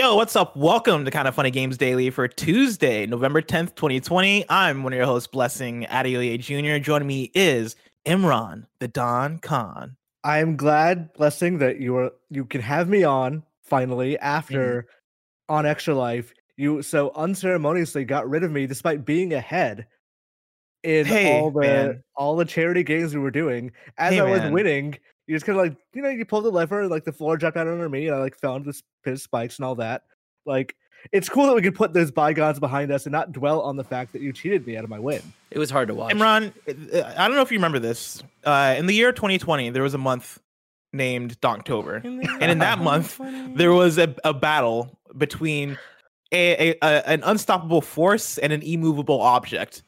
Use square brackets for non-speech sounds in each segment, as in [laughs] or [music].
Yo, what's up? Welcome to Kind of Funny Games Daily for Tuesday, November 10th, 2020. I'm one of your hosts, Blessing Adeoye Jr. Joining me is Imran, the Don Khan. I'm glad, Blessing, that you are you can have me on finally after Mm-hmm. on Extra Life. You so unceremoniously got rid of me despite being ahead in Hey, all the man. all the charity games we were doing. As Hey, I was man. winning, you just kind of like you know you pulled the lever, like the floor dropped out under me, and I like fell into this pit of spikes and all that. Like it's cool that we could put those bygones behind us and not dwell on the fact that you cheated me out of my win. It was hard to watch. Imran, uh, I don't know if you remember this. Uh, in the year 2020, there was a month named Donktober. And in that [laughs] month, there was a, a battle between a, a, a an unstoppable force and an immovable object.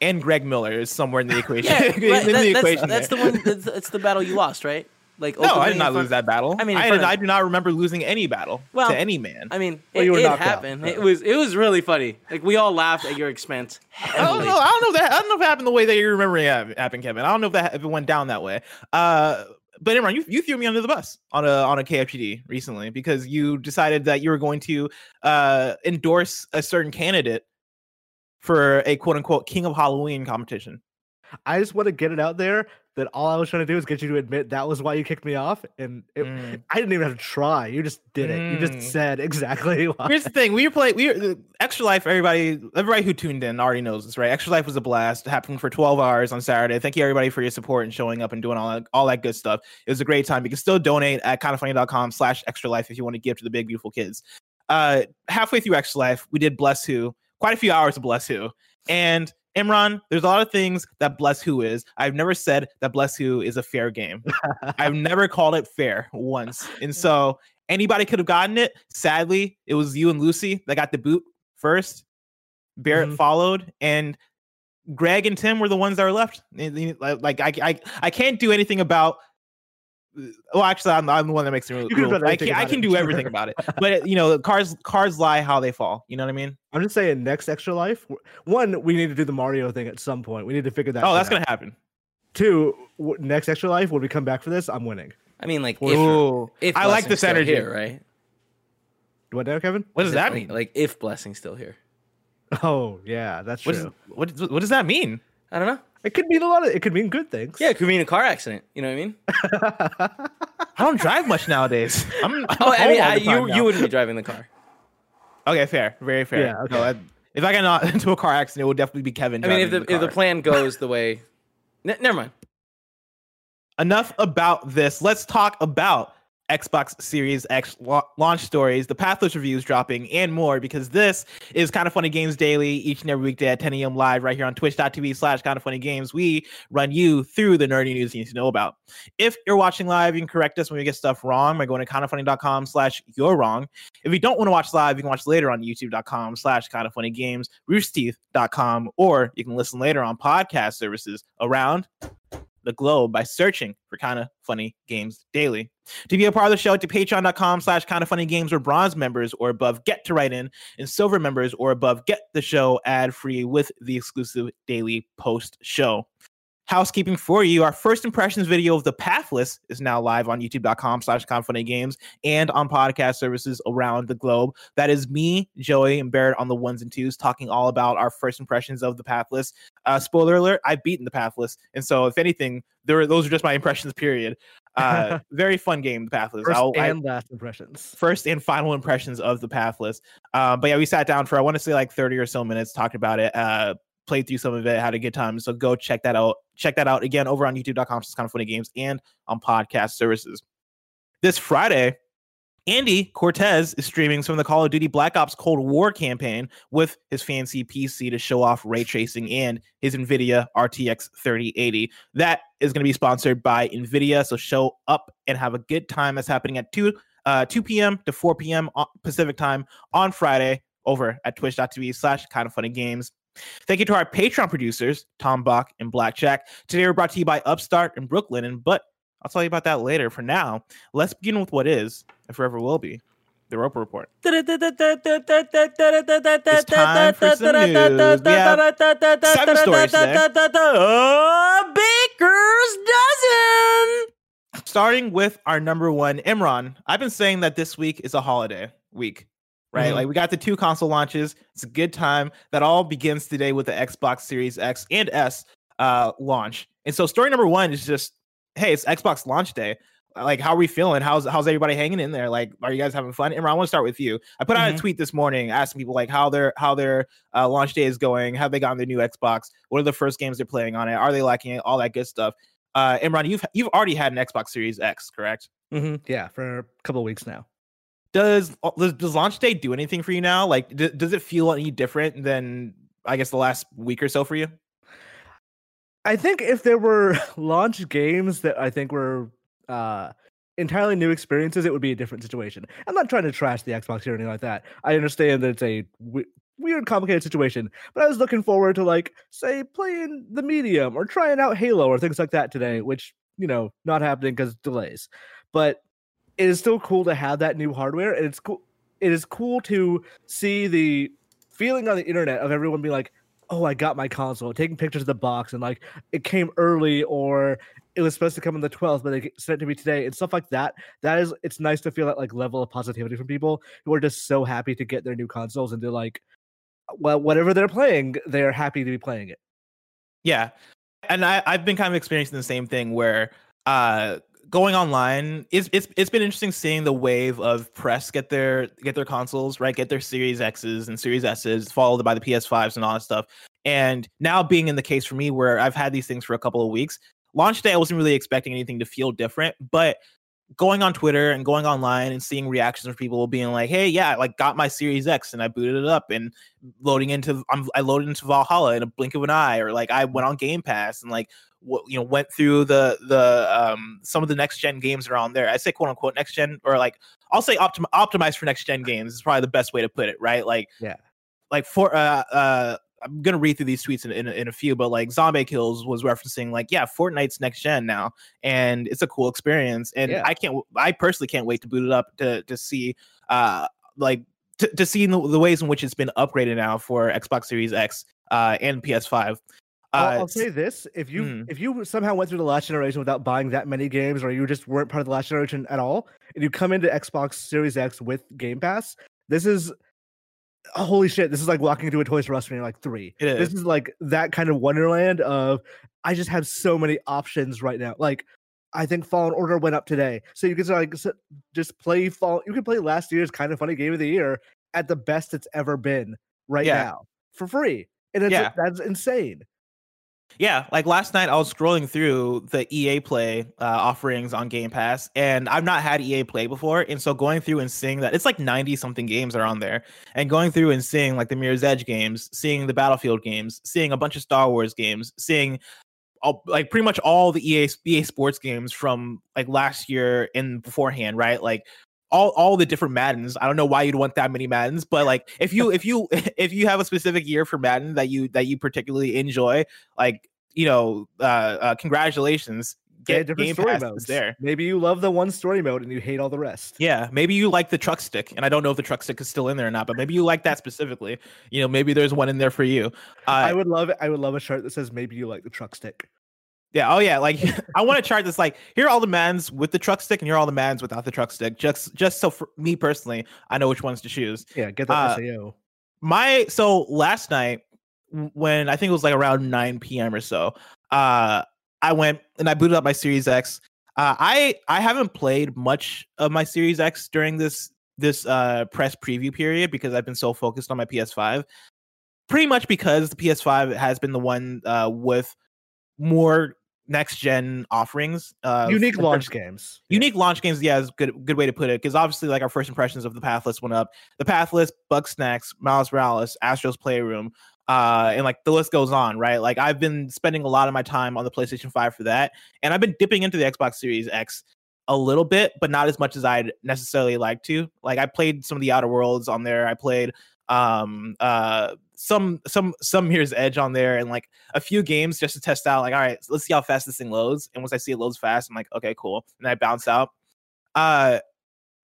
And Greg Miller is somewhere in the [laughs] equation. yeah, [laughs] in right, the that's, equation that's the one. That's, that's the battle you lost, right? Like No, I did not lose that battle. I mean, I, did, of- I do not remember losing any battle Well, to any man. I mean, Well, it, you were it knocked out, happened. It was it was really funny. Like we all laughed at your expense. I don't know. I don't know if that. I don't know if it happened the way that you're remembering it happened, Kevin. I don't know if that if it went down that way. Uh, but Imran, you, you threw me under the bus on a on a KFGD recently because you decided that you were going to uh endorse a certain candidate for a quote unquote King of Halloween competition. I just want to get it out there that all I was trying to do is get you to admit that was why you kicked me off, and it, Mm. I didn't even have to try. You just did it. You Mm. just said exactly [laughs] why. Here's the thing: we were playing. We were, Extra Life. Everybody, everybody who tuned in already knows this, right? Extra Life was a blast. It happened for 12 hours on Saturday. Thank you everybody for your support and showing up and doing all that, all that good stuff. It was a great time. You can still donate at kindoffunny.com/slash Extra Life if you want to give to the big beautiful kids. Uh, halfway through Extra Life, we did Bless Who, quite a few hours of Bless Who, and Imran, there's a lot of things that Bless Who is. I've never said that Bless Who is a fair game. [laughs] I've never called it fair once. And so anybody could have gotten it. Sadly, it was you and Lucy that got the boot first. Barrett Mhm. followed, and Greg and Tim were the ones that were left. And, you know, Like I, I, I can't do anything about. Well, actually, I'm, I'm the one that makes the rule. could've I can, I can do everything about it. [laughs] But you know, cards, cards lie how they fall. You know what I mean? I'm just saying, next extra life. One, we need to do the Mario thing at some point. We need to figure that. Oh, out. Oh, that's out. gonna happen. Two, next extra life. When we come back for this, I'm winning. I mean, like if, Ooh, if I like Blessing's this still energy. here, right? What now, Kevin? What does that mean? Like if blessing's still here. [laughs] Oh yeah, that's What, true. is, what, what does that mean? I don't know. It could mean a lot of. It could mean good things. Yeah, it could mean a car accident. You know what I mean? [laughs] I don't drive much nowadays. I'm, I'm [laughs] Oh, I mean, I, you now. you wouldn't be driving the car. Okay, fair, very fair. Yeah, No, okay. I- if I got not [laughs] into a car accident, it would definitely be Kevin. I mean, if the driving if the plan goes the way, Ne- never mind. enough about this. Let's talk about Xbox Series X launch stories, the pathless reviews dropping, and more. Because this is kind of funny games daily each and every weekday at 10 a.m. live right here on Twitch.tv slash kind of funny games. We run you through the nerdy news you need to know about. If you're watching live, you can correct us when we get stuff wrong by going to kindoffunny.com slash you're wrong. If you don't want to watch live, you can watch later on youtube.com slash kind of funny games, roosterteeth.com, or you can listen later on podcast services around the globe by searching for kind of funny games daily. To be a part of the show, to patreon.com slash kind of funny games or bronze members or above get to write in, and silver members or above get the show ad free with the exclusive daily post show. Housekeeping for you, our first impressions video of the Pathless is now live on youtube.com slash games and on podcast services around the globe. That is me, Joey, and Barrett on the ones and twos talking all about our first impressions of the Pathless. Uh, spoiler alert, I've beaten the Pathless. And so, if anything, there those are just my impressions, period. Uh, [laughs] very fun game, the Pathless. First I'll- I- and last impressions. first and final impressions of the Pathless. Um, but yeah, we sat down for I want to say like 30 or so minutes, talked about it, uh, played through some of it, had a good time. So go check that out. Check that out again over on youtube.com slash kind of funny games and on podcast services. This Friday, Andy Cortez is streaming some of the Call of Duty Black Ops Cold War campaign with his fancy PC to show off ray tracing and his NVIDIA RTX 3080. That is going to be sponsored by NVIDIA. So show up and have a good time. That's happening at 2 uh, 2 p.m. to 4 p.m. on- Pacific time on Friday over at twitch.tv slash kind of funny games. Thank you to our Patreon producers, Tom Bach and Blackjack. Today we're brought to you by Upstart and Brooklinen, and but I'll tell you about that later. For now, let's begin with what is, and forever will be, the Roper Report. It's time for some news. We have seven stories. Baker's dozen. Starting with our number one, Imran. I've been saying that this week is a holiday week. Right? Mhm. Like we got the two console launches. It's a good time. That all begins today with the Xbox Series X and S uh launch. And so story number one is just, hey, it's Xbox launch day. Like, how are we feeling? How's how's everybody hanging in there? Like, are you guys having fun? Imran, I want to start with you. I put out Mhm. a tweet this morning asking people like how their how their uh, launch day is going. Have they gotten their new Xbox? What are the first games they're playing on it? Are they liking it? All that good stuff. Uh, Imran, you've you've already had an Xbox Series X, correct? Mhm, Yeah, for a couple of weeks now. Does does, does launch day do anything for you now? Like, d- does it feel any different than I guess the last week or so for you? I think if there were [laughs] launch games that I think were uh, entirely new experiences, it would be a different situation. I'm not trying to trash the Xbox or anything like that. I understand that it's a w- weird, complicated situation, but I was looking forward to like, say, playing the medium or trying out Halo or things like that today, which you know, not happening because delays. But it is still cool to have that new hardware, and it's cool. It is cool to see the feeling on the internet of everyone being like, "Oh, I got my console," taking pictures of the box, and like it came early, or it was supposed to come on the 12th, but they sent it to me today, and stuff like that. That is, it's nice to feel that like level of positivity from people who are just so happy to get their new consoles and to like, well, whatever they're playing, they're happy to be playing it. Yeah. And I, I've been kind of experiencing the same thing where uh going online it's it's it's been interesting seeing the wave of press get their get their consoles, right? Get their series X's and series S's, followed by the PS5s and all that stuff. And now being in the case for me where I've had these things for a couple of weeks, launch day I wasn't really expecting anything to feel different, but going on Twitter and going online and seeing reactions of people being like, "Hey, yeah, I like got my Series X and I booted it up and loading into I'm, I loaded into Valhalla in a blink of an eye, or like I went on Game Pass and like what you know went through the the um some of the next gen games that are on there. I say quote unquote next gen or like I'll say optim- optimized for next gen games is probably the best way to put it, right? Like Yeah. like for uh uh I'm gonna read through these tweets in, in, a- in a few, but like Zombie Kills was referencing like, yeah, Fortnite's next gen now, and it's a cool experience. And Yeah. I can't, I personally can't wait to boot it up to to see, uh, like to, to see the, the ways in which it's been upgraded now for Xbox Series X uh and PS5. I'll, Uh, I'll say this: if you mm. if you somehow went through the last generation without buying that many games, or you just weren't part of the last generation at all, and you come into Xbox Series X with Game Pass, this is holy shit! This is like walking into a Toys R Us when you're like three. It This is. is like that kind of wonderland of I just have so many options right now. Like I think Fallen Order went up today, so you can like just play Fall. You can play last year's kind of funny game of the year at the best it's ever been right Yeah. now for free, and Yeah. that's insane. Yeah, like last night I was scrolling through the EA Play uh, offerings on Game Pass, and I've not had EA Play before, and so going through and seeing that it's like ninety something games are on there, and going through and seeing like the Mirror's Edge games, seeing the Battlefield games, seeing a bunch of Star Wars games, seeing all like pretty much all the EA EA Sports games from like last year and beforehand, right? Like all all the different Maddens. I don't know why you'd want that many Maddens, but like if you if you [laughs] if you have a specific year for Madden that you that you particularly enjoy, like you know, uh, uh congratulations. Get had different Game story modes. there. Maybe you love the one story mode and you hate all the rest. Yeah, maybe you like the truck stick, and I don't know if the truck stick is still in there or not, but maybe you like that specifically. You know, maybe there's one in there for you. Uh, I would love it. I would love a shirt that says maybe you like the truck stick. Yeah. Oh, yeah. Like [laughs] [laughs] I want to chart this. Like here are all the mans with the truck stick, and here are all the mans without the truck stick. Just, just so for me personally, I know which ones to choose. Yeah, get that Uh, SAO. My so last night when I think it was like around 9 p.m. or so, uh, I went and I booted up my Series X. Uh, I I haven't played much of my Series X during this this uh press preview period because I've been so focused on my PS5. Pretty much because the PS5 has been the one uh with more next gen offerings. Uh, Unique launch games. Unique launch games, yeah, is good good way to put it. Because obviously, like our first impressions of the Pathless went up. The Pathless, Bugsnax, Miles Morales, Astro's Playroom, uh, and like the list goes on, right? Like I've been spending a lot of my time on the PlayStation 5 for that, and I've been dipping into the Xbox Series X a little bit, but not as much as I'd necessarily like to. Like I played some of the Outer Worlds on there. I played um uh some some some Mirror's Edge on there and like a few games just to test out like all right let's see how fast this thing loads. And once I see it loads fast I'm like okay cool. And I bounce out. Uh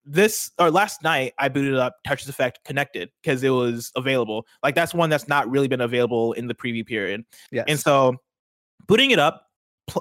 this or last night I booted up Tetris Effect Connected because it was available. Like that's one that's not really been available in the preview period. Yes. and so putting it up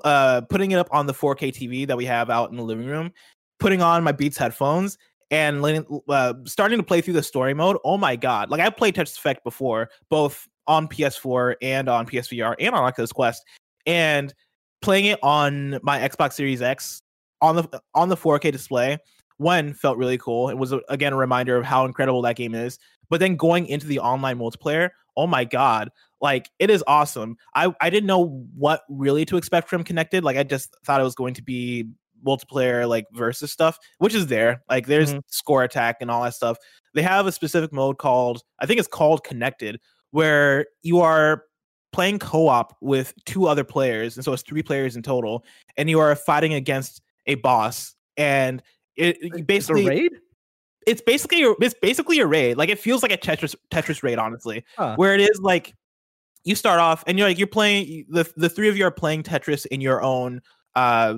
uh putting it up on the 4K TV that we have out in the living room putting on my Beats headphones and uh, starting to play through the story mode. Oh my god! Like I played Tetris Effect before, both on PS4 and on PSVR and on Oculus Quest, and playing it on my Xbox Series X on the on the 4K display one felt really cool. It was again a reminder of how incredible that game is. But then going into the online multiplayer, oh my god, like it is awesome. I I didn't know what really to expect from Connected. Like I just thought it was going to be multiplayer like versus stuff, which is there. Like there's mm-hmm. score attack and all that stuff. They have a specific mode called I think it's called Connected where you are playing co-op with two other players and so it's three players in total and you are fighting against a boss and it, it basically raid. It's basically it's basically a raid. Like it feels like a Tetris Tetris raid, honestly. Huh. Where it is like you start off and you're like you're playing the the three of you are playing Tetris in your own uh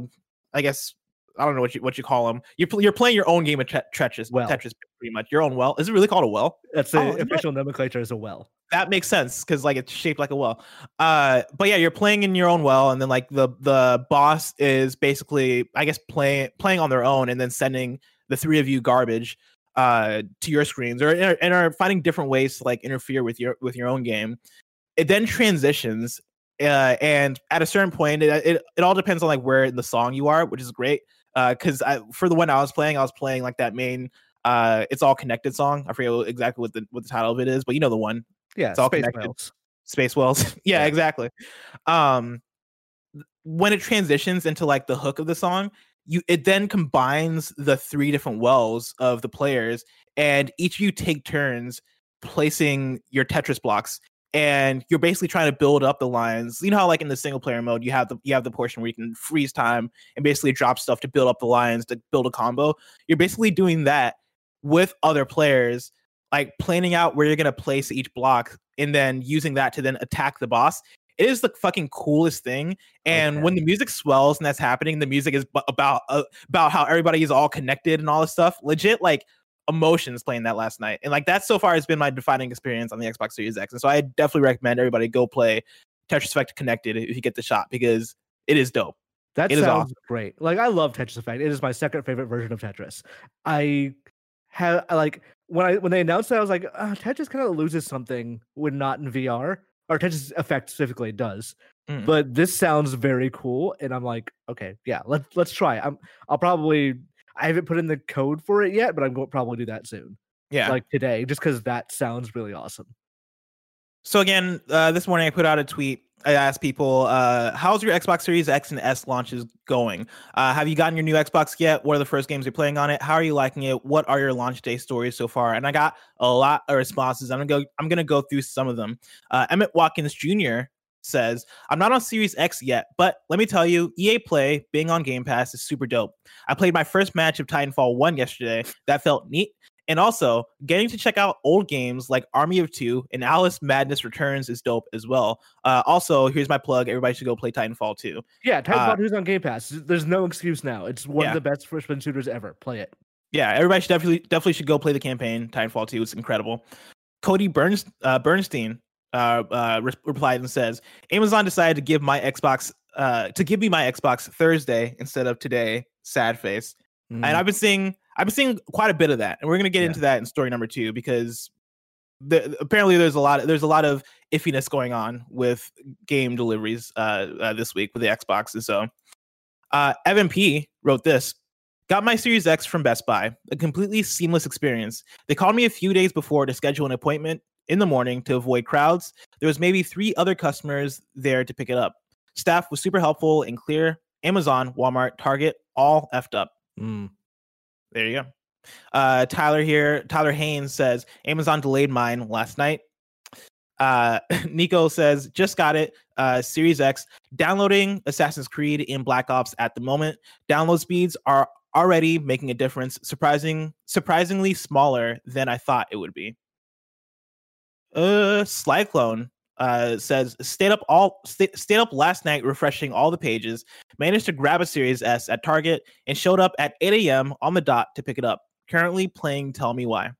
I guess I don't know what you what you call them. You're you're playing your own game of Tetris. Well. Tetris, pretty much your own well. Is it really called a well? That's the oh, official nomenclature is a well. That makes sense because like it's shaped like a well. Uh, but yeah, you're playing in your own well, and then like the the boss is basically I guess playing playing on their own, and then sending the three of you garbage uh to your screens or and are finding different ways to like interfere with your with your own game. It then transitions uh, and at a certain point, it, it, it all depends on like where in the song you are, which is great because uh, for the one I was playing, I was playing like that main uh it's all connected song. I forget exactly what the what the title of it is, but you know the one. Yeah, it's all Space connected. Wells. Space Wells. [laughs] yeah, yeah, exactly. Um when it transitions into like the hook of the song, you it then combines the three different wells of the players and each of you take turns placing your Tetris blocks and you're basically trying to build up the lines. You know how like in the single player mode you have the you have the portion where you can freeze time and basically drop stuff to build up the lines to build a combo. You're basically doing that with other players, like planning out where you're gonna place each block and then using that to then attack the boss. It is the fucking coolest thing. And okay. when the music swells and that's happening, the music is about uh, about how everybody is all connected and all this stuff. Legit, like emotions playing that last night. And like that so far has been my defining experience on the Xbox Series X. And so I definitely recommend everybody go play Tetris Effect Connected if you get the shot because it is dope. That it sounds awesome. great. Like I love Tetris Effect. It is my second favorite version of Tetris. I have like when I when they announced that I was like, uh, Tetris kind of loses something when not in VR. Or Tetris Effect specifically does. Mm. But this sounds very cool, and I'm like, okay, yeah, let's let's try. I'm I'll probably I haven't put in the code for it yet, but I'm going to probably do that soon. Yeah. Like today, just because that sounds really awesome. So again, uh, this morning I put out a tweet. I asked people, uh, "How's your Xbox Series X and S launches going? Uh, have you gotten your new Xbox yet? What are the first games you're playing on it? How are you liking it? What are your launch day stories so far?" And I got a lot of responses. I'm gonna go. I'm gonna go through some of them. Uh, Emmett Watkins Jr says, I'm not on Series X yet, but let me tell you, EA Play being on Game Pass is super dope. I played my first match of Titanfall 1 yesterday. That felt neat. And also, getting to check out old games like Army of Two and Alice Madness Returns is dope as well. Uh, also, here's my plug: everybody should go play Titanfall 2. Yeah, Titanfall uh, 2 is on Game Pass. There's no excuse now. It's one yeah. of the best first-person shooters ever. Play it. Yeah, everybody should definitely definitely should go play the campaign. Titanfall 2 is incredible. Cody Burns, uh, Bernstein uh, uh, re- replied and says, Amazon decided to give my Xbox uh, to give me my Xbox Thursday instead of today. Sad face. Mm. And I've been seeing I've been seeing quite a bit of that, and we're gonna get yeah. into that in story number two because the, apparently there's a lot of, there's a lot of iffiness going on with game deliveries uh, uh this week with the Xbox, and so uh, Evan P wrote this. Got my Series X from Best Buy, a completely seamless experience. They called me a few days before to schedule an appointment in the morning to avoid crowds. There was maybe three other customers there to pick it up. Staff was super helpful and clear. Amazon, Walmart, Target, all effed up. Mm. There you go. Uh, Tyler here, Tyler Haynes says Amazon delayed mine last night. Uh, [laughs] Nico says just got it. Uh, Series X downloading Assassin's Creed in Black Ops at the moment. Download speeds are already making a difference. Surprising, surprisingly smaller than I thought it would be. Uh, Sly Clone uh, says stayed up all st- stayed up last night refreshing all the pages. Managed to grab a Series S at Target and showed up at 8 a.m. on the dot to pick it up. Currently playing Tell Me Why.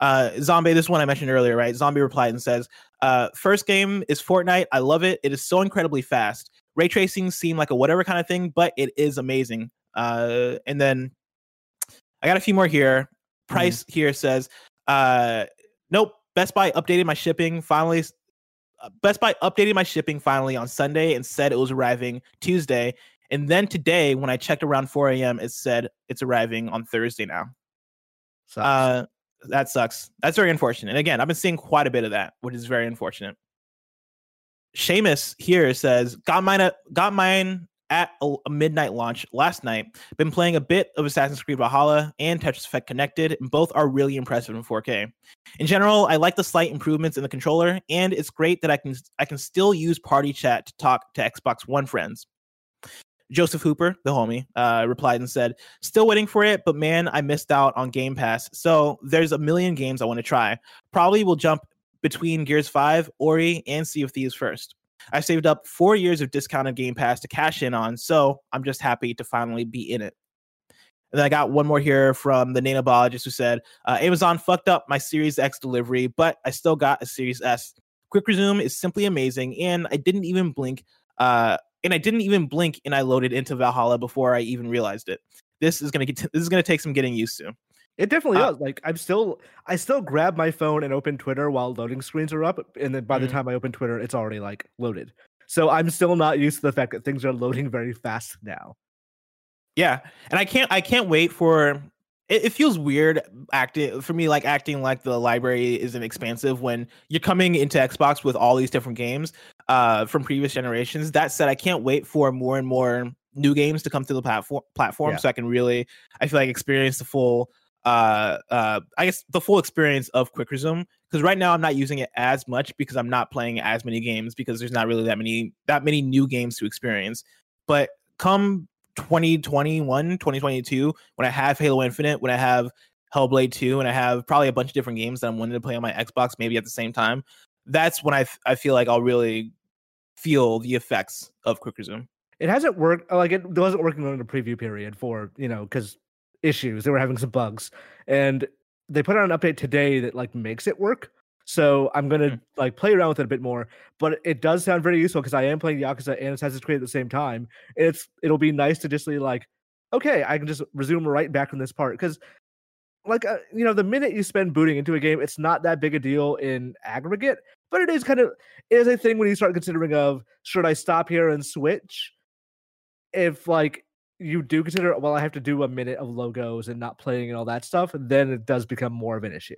Uh, Zombie, this one I mentioned earlier, right? Zombie replied and says, uh, first game is Fortnite. I love it. It is so incredibly fast. Ray tracing seemed like a whatever kind of thing, but it is amazing. Uh, and then I got a few more here. Price here says, uh, nope. Best Buy updated my shipping finally. uh, Best Buy updated my shipping finally on Sunday and said it was arriving Tuesday. And then today, when I checked around 4 a.m., it said it's arriving on Thursday now. Sucks. Uh, that sucks. That's very unfortunate. And again, I've been seeing quite a bit of that, which is very unfortunate. Seamus here says, got mine got mine at a, a midnight launch last night. Been playing a bit of Assassin's Creed Valhalla and Tetris Effect Connected, and both are really impressive in 4K. In general, I like the slight improvements in the controller, and it's great that I can I can still use party chat to talk to Xbox One friends. Joseph Hooper, the homie, uh, replied and said, Still waiting for it, but man, I missed out on Game Pass. So there's a million games I want to try. Probably will jump between Gears 5, Ori, and Sea of Thieves first. I saved up four years of discounted Game Pass to cash in on, so I'm just happy to finally be in it. And then I got one more here from the nanobiologist who said, uh, Amazon fucked up my Series X delivery, but I still got a Series S. Quick resume is simply amazing, and I didn't even blink. Uh, and I didn't even blink, and I loaded into Valhalla before I even realized it. This is gonna get. this is gonna take some getting used to. It definitely Uh, does. Like I'm still, I still grab my phone and open Twitter while loading screens are up, and then by the Mhm. time I open Twitter, it's already like loaded. So I'm still not used to the fact that things are loading very fast now. Yeah, and I can't. I can't wait for. It, it feels weird acting for me, like acting like the library isn't expansive when you're coming into Xbox with all these different games uh, from previous generations. That said, I can't wait for more and more new games to come to the platform platform Yeah. so I can really, I feel like experience the full. Uh, uh, I guess the full experience of Quick Resume because right now I'm not using it as much because I'm not playing as many games because there's not really that many that many new games to experience. But come 2021, 2022, when I have Halo Infinite, when I have Hellblade 2, and I have probably a bunch of different games that I'm wanting to play on my Xbox maybe at the same time, that's when I, f- I feel like I'll really feel the effects of Quick Resume. It hasn't worked. Like it wasn't working on the preview period for you know because issues. They were having some bugs, and they put out an update today that like makes it work. So I'm gonna Mm. like play around with it a bit more. But it does sound very useful because I am playing Yakuza and Assassin's Creed at the same time. And it's it'll be nice to just be like, okay, I can just resume right back from this part because. Like uh, you know, the minute you spend booting into a game, it's not that big a deal in aggregate, but it is kind of it is a thing when you start considering of should I stop here and switch? If like you do consider well, I have to do a minute of logos and not playing and all that stuff, then it does become more of an issue.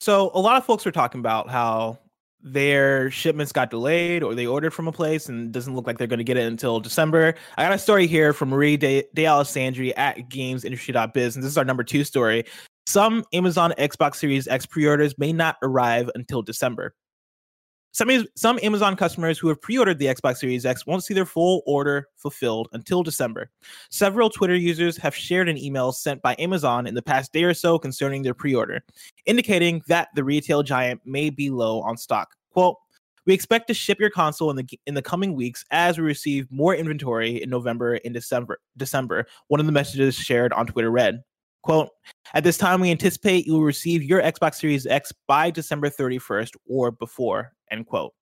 So a lot of folks are talking about how their shipments got delayed or they ordered from a place and doesn't look like they're going to get it until December. I got a story here from Marie De, Dealessandri at gamesindustry.biz, and this is our number two story. Some Amazon Xbox Series X pre-orders may not arrive until December. Some, some Amazon customers who have pre-ordered the Xbox Series X won't see their full order fulfilled until December. Several Twitter users have shared an email sent by Amazon in the past day or so concerning their pre-order indicating that the retail giant may be low on stock. Quote, we expect to ship your console in the in the coming weeks as we receive more inventory in November and December. December, one of the messages shared on Twitter read, quote, at this time we anticipate you will receive your Xbox Series X by December 31st or before, end quote.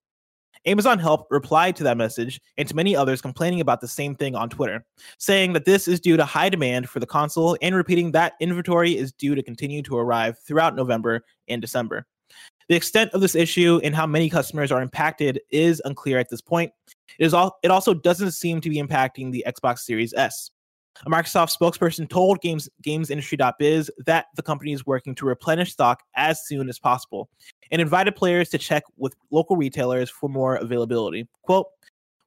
Amazon Help replied to that message and to many others complaining about the same thing on Twitter, saying that this is due to high demand for the console and repeating that inventory is due to continue to arrive throughout November and December. The extent of this issue and how many customers are impacted is unclear at this point. It is all it also doesn't seem to be impacting the Xbox Series S. A Microsoft spokesperson told Games GamesIndustry.biz that the company is working to replenish stock as soon as possible and invited players to check with local retailers for more availability. Quote,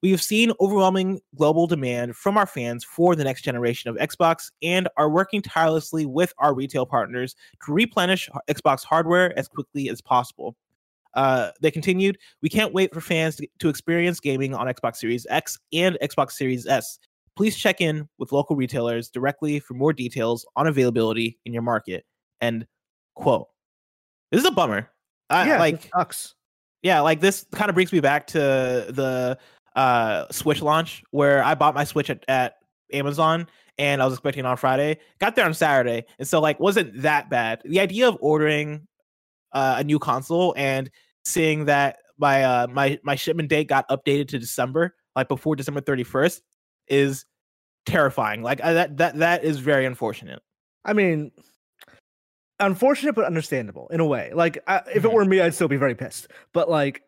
we have seen overwhelming global demand from our fans for the next generation of Xbox and are working tirelessly with our retail partners to replenish Xbox hardware as quickly as possible. Uh, they continued, we can't wait for fans to, to experience gaming on Xbox Series X and Xbox Series S. Please check in with local retailers directly for more details on availability in your market. End quote. This is a bummer. I, yeah, like sucks. yeah, like this kind of brings me back to the uh Switch launch where I bought my Switch at, at Amazon and I was expecting it on Friday. Got there on Saturday, and so like wasn't that bad. The idea of ordering uh, a new console and seeing that my uh my my shipment date got updated to December, like before December thirty first, is terrifying. Like I, that that that is very unfortunate. I mean, unfortunate but understandable in a way. Like I, if it Mhm. were me, I'd still be very pissed. But like,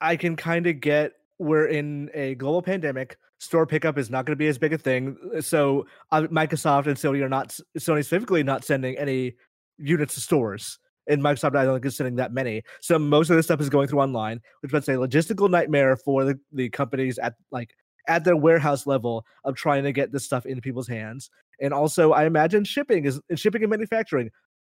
I can kind of get we're in a global pandemic. Store pickup is not going to be as big a thing. So uh, Microsoft and Sony are not Sony specifically not sending any units to stores. And Microsoft, I don't think is sending that many. So most of this stuff is going through online, which was a logistical nightmare for the, the companies at like at their warehouse level of trying to get this stuff into people's hands. And also, I imagine shipping is shipping and manufacturing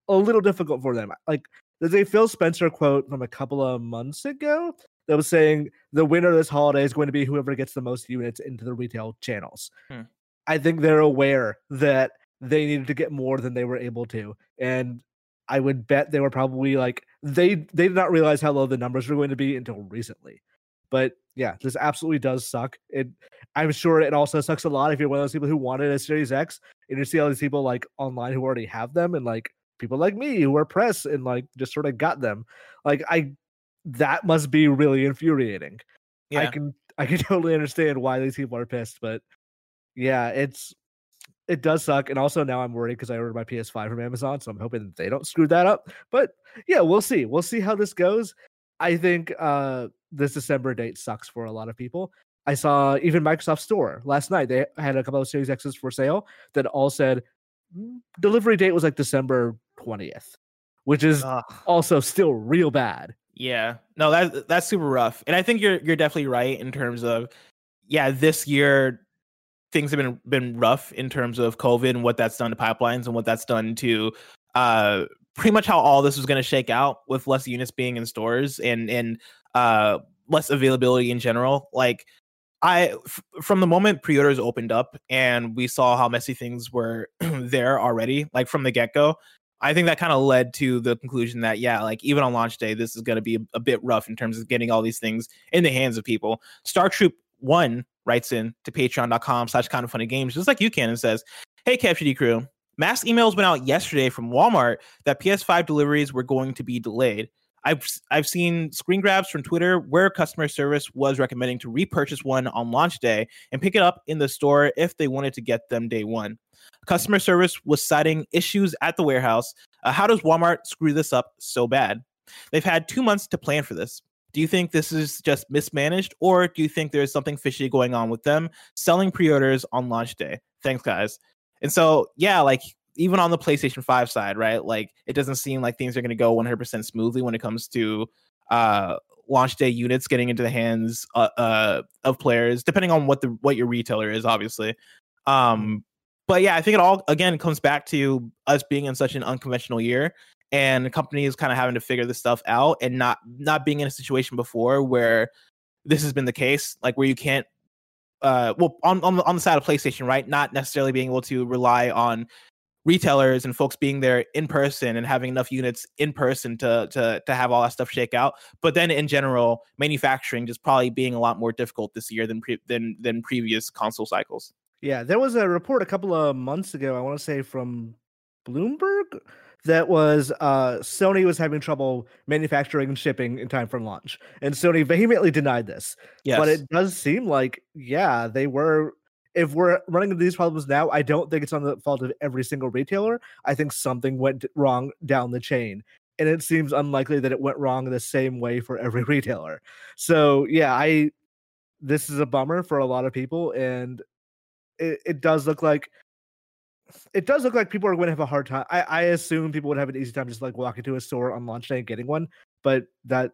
a little difficult for them. Like there's a Phil Spencer quote from a couple of months ago that was saying the winner of this holiday is going to be whoever gets the most units into the retail channels. Hmm. I think they're aware that they needed to get more than they were able to. And I would bet they were probably like they they did not realize how low the numbers were going to be until recently. But yeah, this absolutely does suck. It I'm sure it also sucks a lot if you're one of those people who wanted a Series X and you see all these people like online who already have them and like people like me who are press and like just sort of got them. Like I that must be really infuriating. Yeah. I can I can [laughs] totally understand why these people are pissed, but yeah, it's it does suck. And also now I'm worried because I ordered my PS5 from Amazon, so I'm hoping they don't screw that up. But yeah, we'll see. We'll see how this goes. I think uh this December date sucks for a lot of people. I saw even Microsoft Store last night. They had a couple of Series X's for sale that all said mm, delivery date was like December 20th, which is Ugh. also still real bad. Yeah. No, that that's super rough. And I think you're you're definitely right in terms of yeah, this year things have been been rough in terms of COVID and what that's done to pipelines and what that's done to uh pretty much how all this was going to shake out with less units being in stores and and uh less availability in general. Like I f- from the moment pre-orders opened up and we saw how messy things were [clears throat] there already, like from the get-go, I think that kind of led to the conclusion that yeah, like even on launch day, this is going to be a, a bit rough in terms of getting all these things in the hands of people. Star Troop One writes in to patreon.com slash kind of funny games, just like you can, and says, Hey KFGD crew, mass emails went out yesterday from Walmart that PS5 deliveries were going to be delayed. I've I've seen screen grabs from Twitter where customer service was recommending to repurchase one on launch day and pick it up in the store if they wanted to get them day one. Customer service was citing issues at the warehouse. Uh, how does Walmart screw this up so bad? They've had two months to plan for this. Do you think this is just mismanaged, or do you think there's something fishy going on with them selling pre-orders on launch day? Thanks, guys. And so, yeah, like even on the PlayStation 5 side, right? Like it doesn't seem like things are going to go 100% smoothly when it comes to uh launch day units getting into the hands uh, uh of players depending on what the what your retailer is obviously. Um but yeah, I think it all again comes back to us being in such an unconventional year and companies kind of having to figure this stuff out and not not being in a situation before where this has been the case, like where you can't uh well on on the, on the side of PlayStation, right? Not necessarily being able to rely on retailers and folks being there in person and having enough units in person to to to have all that stuff shake out. But then in general, manufacturing just probably being a lot more difficult this year than pre- than than previous console cycles. Yeah, there was a report a couple of months ago, I want to say from Bloomberg, that was uh Sony was having trouble manufacturing and shipping in time for launch. And Sony vehemently denied this. Yes. But it does seem like, yeah, they were if we're running into these problems now, I don't think it's on the fault of every single retailer. I think something went wrong down the chain. And it seems unlikely that it went wrong the same way for every [laughs] retailer. So yeah, I this is a bummer for a lot of people and it, it does look like it does look like people are going to have a hard time. I, I assume people would have an easy time just like walking to a store on launch day and getting one, but that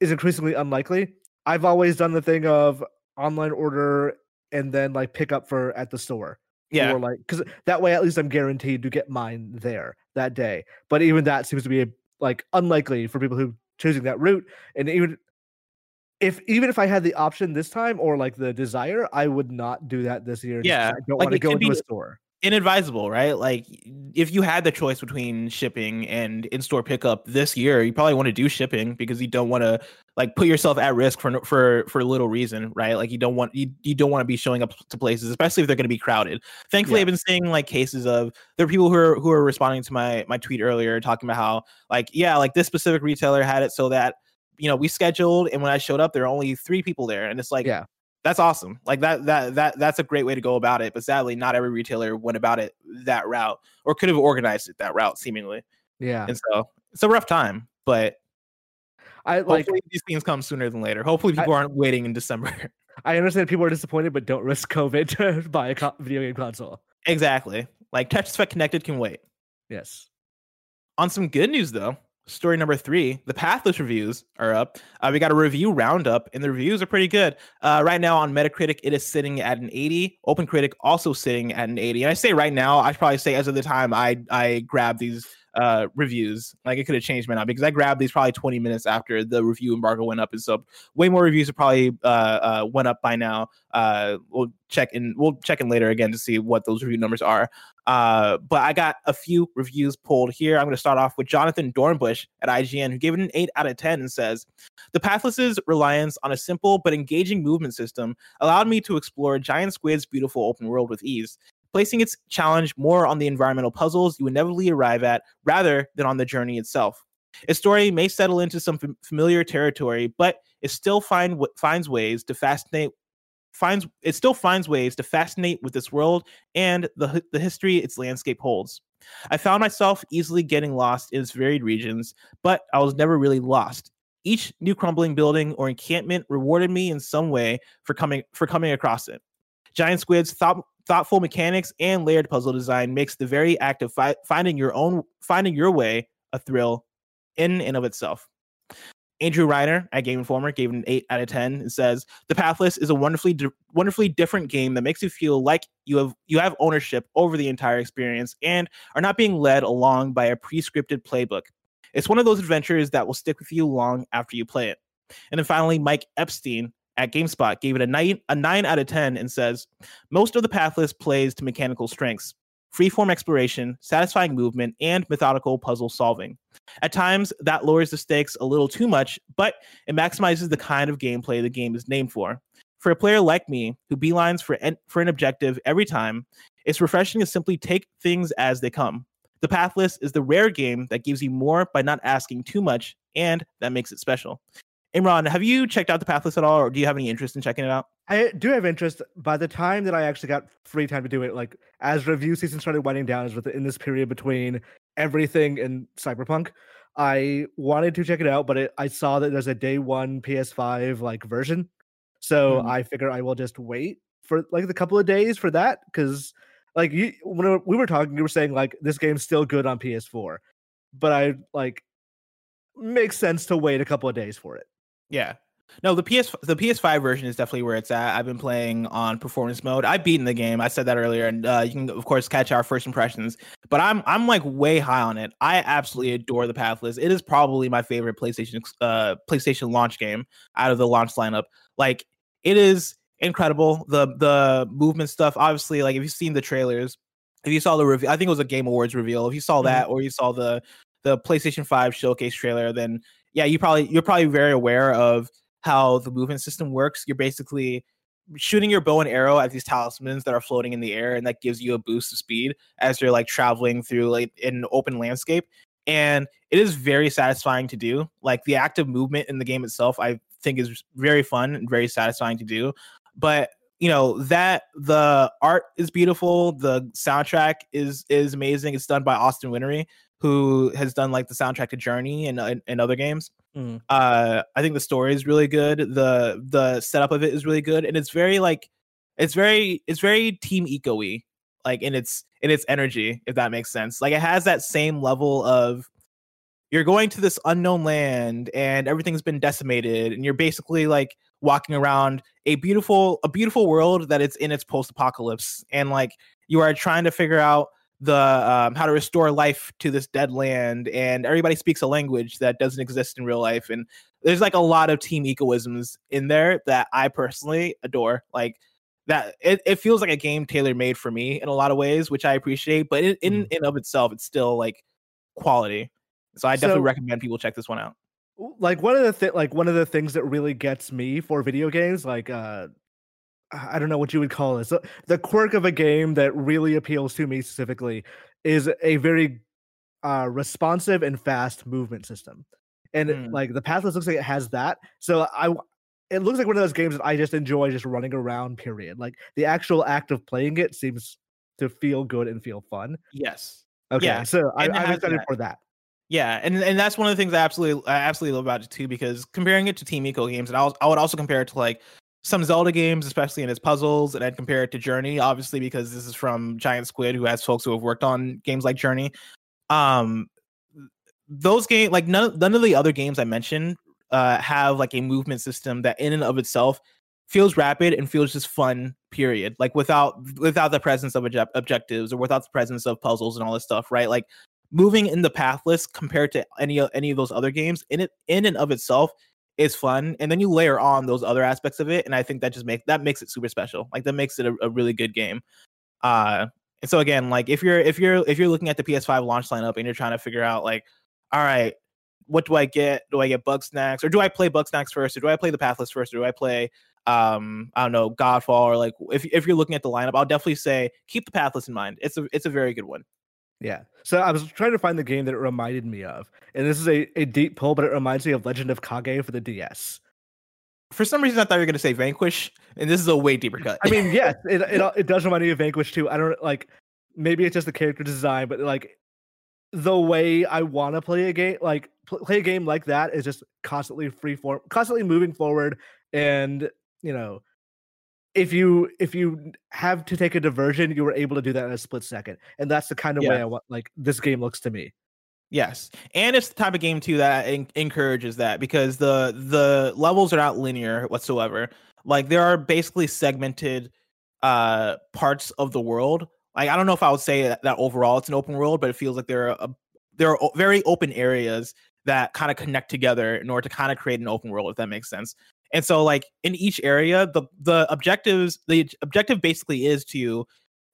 is increasingly unlikely. I've always done the thing of online order and then like pick up for at the store. yeah. Or like because that way at least I'm guaranteed to get mine there that day. But even that seems to be like unlikely for people who choosing that route. And even if even if I had the option this time or like the desire, I would not do that this year. Yeah, I don't like, want to go into a store. inadvisable, right? Like if you had the choice between shipping and in-store pickup this year, you probably want to do shipping because you don't want to like put yourself at risk for no- for for little reason, right? Like you don't want you, you don't want to be showing up to places, especially if they're going to be crowded. Thankfully, Yeah. I've been seeing like cases of there are people who are who are responding to my my tweet earlier talking about how like yeah, like this specific retailer had it so that you know we scheduled and when I showed up there were only three people there and it's like Yeah. that's awesome. Like that that that that's a great way to go about it. But sadly, not every retailer went about it that route or could have organized it that route seemingly. Yeah, And so it's a rough time, but I like. hopefully these things come sooner than later. Hopefully people aren't waiting in December. [laughs] I understand people are disappointed, but don't risk COVID [laughs] to buy a co- video game console. exactly. Like Tetris Effect Connected can wait. Yes. On some good news though, story number three, the Pathless reviews are up. Uh, we got a review roundup, and the reviews are pretty good. Uh, right now on Metacritic, it is sitting at an 80. OpenCritic also sitting at an 80. And I say right now, I should probably say as of the time I I grab these uh reviews. Like it could have changed by now because I grabbed these probably 20 minutes after the review embargo went up, and so way more reviews have probably uh, uh went up by now. Uh, we'll check in. We'll check in later again to see what those review numbers are. Uh, but I got a few reviews pulled here. I'm going to start off with Jonathan Dornbush at IGN, who gave it an 8 out of 10 and says, The Pathless's reliance on a simple but engaging movement system allowed me to explore Giant Squid's beautiful open world with ease, placing its challenge more on the environmental puzzles you inevitably arrive at rather than on the journey itself. Its story may settle into some fam- familiar territory, but it still find finds ways to fascinate finds it still finds ways to fascinate with this world and the the history its landscape holds. I found myself easily getting lost in its varied regions, but I was never really lost. Each new crumbling building or encampment rewarded me in some way for coming for coming across it. Giant Squid's thought, thoughtful mechanics and layered puzzle design makes the very act of fi- finding your own finding your way a thrill in and of itself. Andrew Reiner at Game Informer gave it an 8 out of 10 and says the Pathless is a wonderfully di- wonderfully different game that makes you feel like you have you have ownership over the entire experience and are not being led along by a pre-scripted playbook. It's one of those adventures that will stick with you long after you play it. And then finally Mike Epstein at GameSpot gave it a 9 a 9 out of 10 and says most of the Pathless plays to mechanical strengths, freeform exploration, satisfying movement and methodical puzzle solving. At times, that lowers the stakes a little too much, but it maximizes the kind of gameplay the game is named for. For a player like me, who beelines for for an objective every time, it's refreshing to simply take things as they come. The Pathless is the rare game that gives you more by not asking too much, and that makes it special. Imran, have you checked out the Pathless at all, or do you have any interest in checking it out? I do have interest. By the time that I actually got free time to do it, like as review season started winding down, is within this period between everything and Cyberpunk, I wanted to check it out, but it, I saw that there's a day one PS5 like version, so Hmm. I figure I will just wait for like the couple of days for that because like you when we were talking, you were saying like this game's still good on PS4, but I like makes sense to wait a couple of days for it. Yeah. No, the PS the PS5 version is definitely where it's at. I've been playing on performance mode. I've beaten the game. I said that earlier, and uh, you can of course catch our first impressions. But I'm I'm like way high on it. I absolutely adore the Pathless. It is probably my favorite PlayStation uh PlayStation launch game out of the launch lineup. Like it is incredible. The the movement stuff. Obviously, like if you've seen the trailers, if you saw the review, I think it was a Game Awards reveal. If you saw Mhm. that, or you saw the the PlayStation 5 showcase trailer, then yeah, you probably you're probably very aware of how the movement system works. You're basically shooting your bow and arrow at these talismans that are floating in the air, and that gives you a boost of speed as you're like traveling through like an open landscape. And it is very satisfying to do. Like the active movement in the game itself, I think is very fun and very satisfying to do. But you know that the art is beautiful, the soundtrack is is amazing. It's done by Austin Wintory, who has done like the soundtrack to Journey and and, and other games Mm. uh i think the story is really good the the setup of it is really good and it's very like it's very it's very Team Ico-y like in its in its energy if that makes sense like it has that same level of you're going to this unknown land and everything's been decimated and you're basically like walking around a beautiful a beautiful world that it's in its post-apocalypse and like you are trying to figure out the um, how to restore life to this dead land and everybody speaks a language that doesn't exist in real life and there's like a lot of Team Icoisms in there that i personally adore like that it, it feels like a game tailor made for me in a lot of ways which i appreciate but in in, in of itself it's still like quality so i definitely So- recommend people check this one out. like one of the th- like one of the things that really gets me for video games like uh i don't know what you would call this the- the quirk of a game that really appeals to me specifically is a very uh responsive and fast movement system and Mm. like the pathless looks like it has that so I it looks like one of those games that I just enjoy just running around. Period. Like the actual act of playing it seems to feel good and feel fun. Yes. Okay, Yeah, so I, I'm excited that. for that. Yeah, and and that's one of the things I absolutely I absolutely love about it too because comparing it to Team Ico games, and I, I would also compare it to like some Zelda games, especially in its puzzles, and I'd compare it to Journey, obviously because this is from Giant Squid, who has folks who have worked on games like Journey. Um, those games, like none none of the other games I mentioned, uh, have like a movement system that in and of itself feels rapid and feels just fun. Period. Like without without the presence of object- objectives or without the presence of puzzles and all this stuff, right? Like moving in the pathless compared to any any of those other games in it in and of itself is fun and then you layer on those other aspects of it and i think that just make that makes it super special like that makes it a, a really good game. Uh and so again like if you're if you're if you're looking at the ps5 launch lineup and you're trying to figure out like all right what do i get? Do i get Bugsnax or do i play Bugsnax first or do i play the pathless first or do i play um i don't know godfall? Or like if, if you're looking at the lineup i'll definitely say keep the pathless in mind. It's a it's a very good one Yeah. So I was trying to find the game that it reminded me of, and this is a, a deep pull, but it reminds me of Legend of Kage for the DS. for some reason i thought you were going to say vanquish and this is a way deeper cut I mean, [laughs] yes, it, it it does remind me of Vanquish too. I don't like maybe it's just the character design, but like the way I want to play a game, like pl- play a game like that, is just constantly free form, constantly moving forward, and you know, if you if you have to take a diversion, you were able to do that in a split second, and that's the kind of way I want. Like this game looks to me. Yes, and it's the type of game too that en- encourages that because the the levels are not linear whatsoever. Like there are basically segmented uh parts of the world. Like I don't know if I would say that, that overall it's an open world, but it feels like there are a, there are very open areas that kind of connect together in order to kind of create an open world, if that makes sense. And so, like in each area, the the objectives the objective basically is to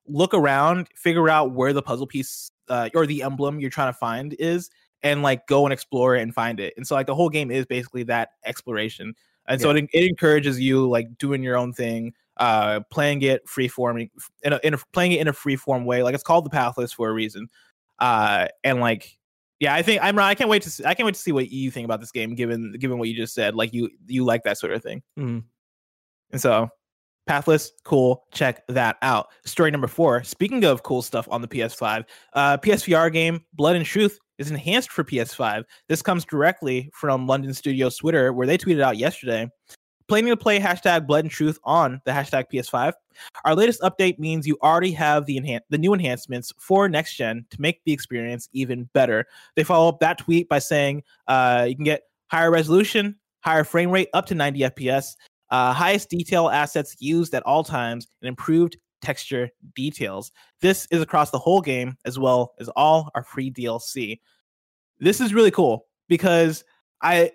look around, figure out where the puzzle piece uh, or the emblem you're trying to find is, and like go and explore it and find it. And so, like the whole game is basically that exploration. And so it, it encourages you like doing your own thing, uh, playing it free forming in a, in a playing it in a free form way. Like it's called the Pathless for a reason. Uh, and like yeah, I think I'm. I can't wait to. See, I can't wait to see what you think about this game, given given what you just said. Like you you like that sort of thing. Mhm. And so, Pathless, cool. Check that out. Story number four. Speaking of cool stuff on the PS5, uh, PSVR game Blood and Truth is enhanced for PS5. This comes directly from London Studios Twitter, where they tweeted out yesterday. Planning to play hashtag Blood and Truth on the hashtag PS5. Our latest update means you already have the enhan- the new enhancements for next gen to make the experience even better. They follow up that tweet by saying uh, you can get higher resolution, higher frame rate up to 90 FPS, uh, highest detail assets used at all times, and improved texture details. This is across the whole game as well as all our free DLC. This is really cool because I.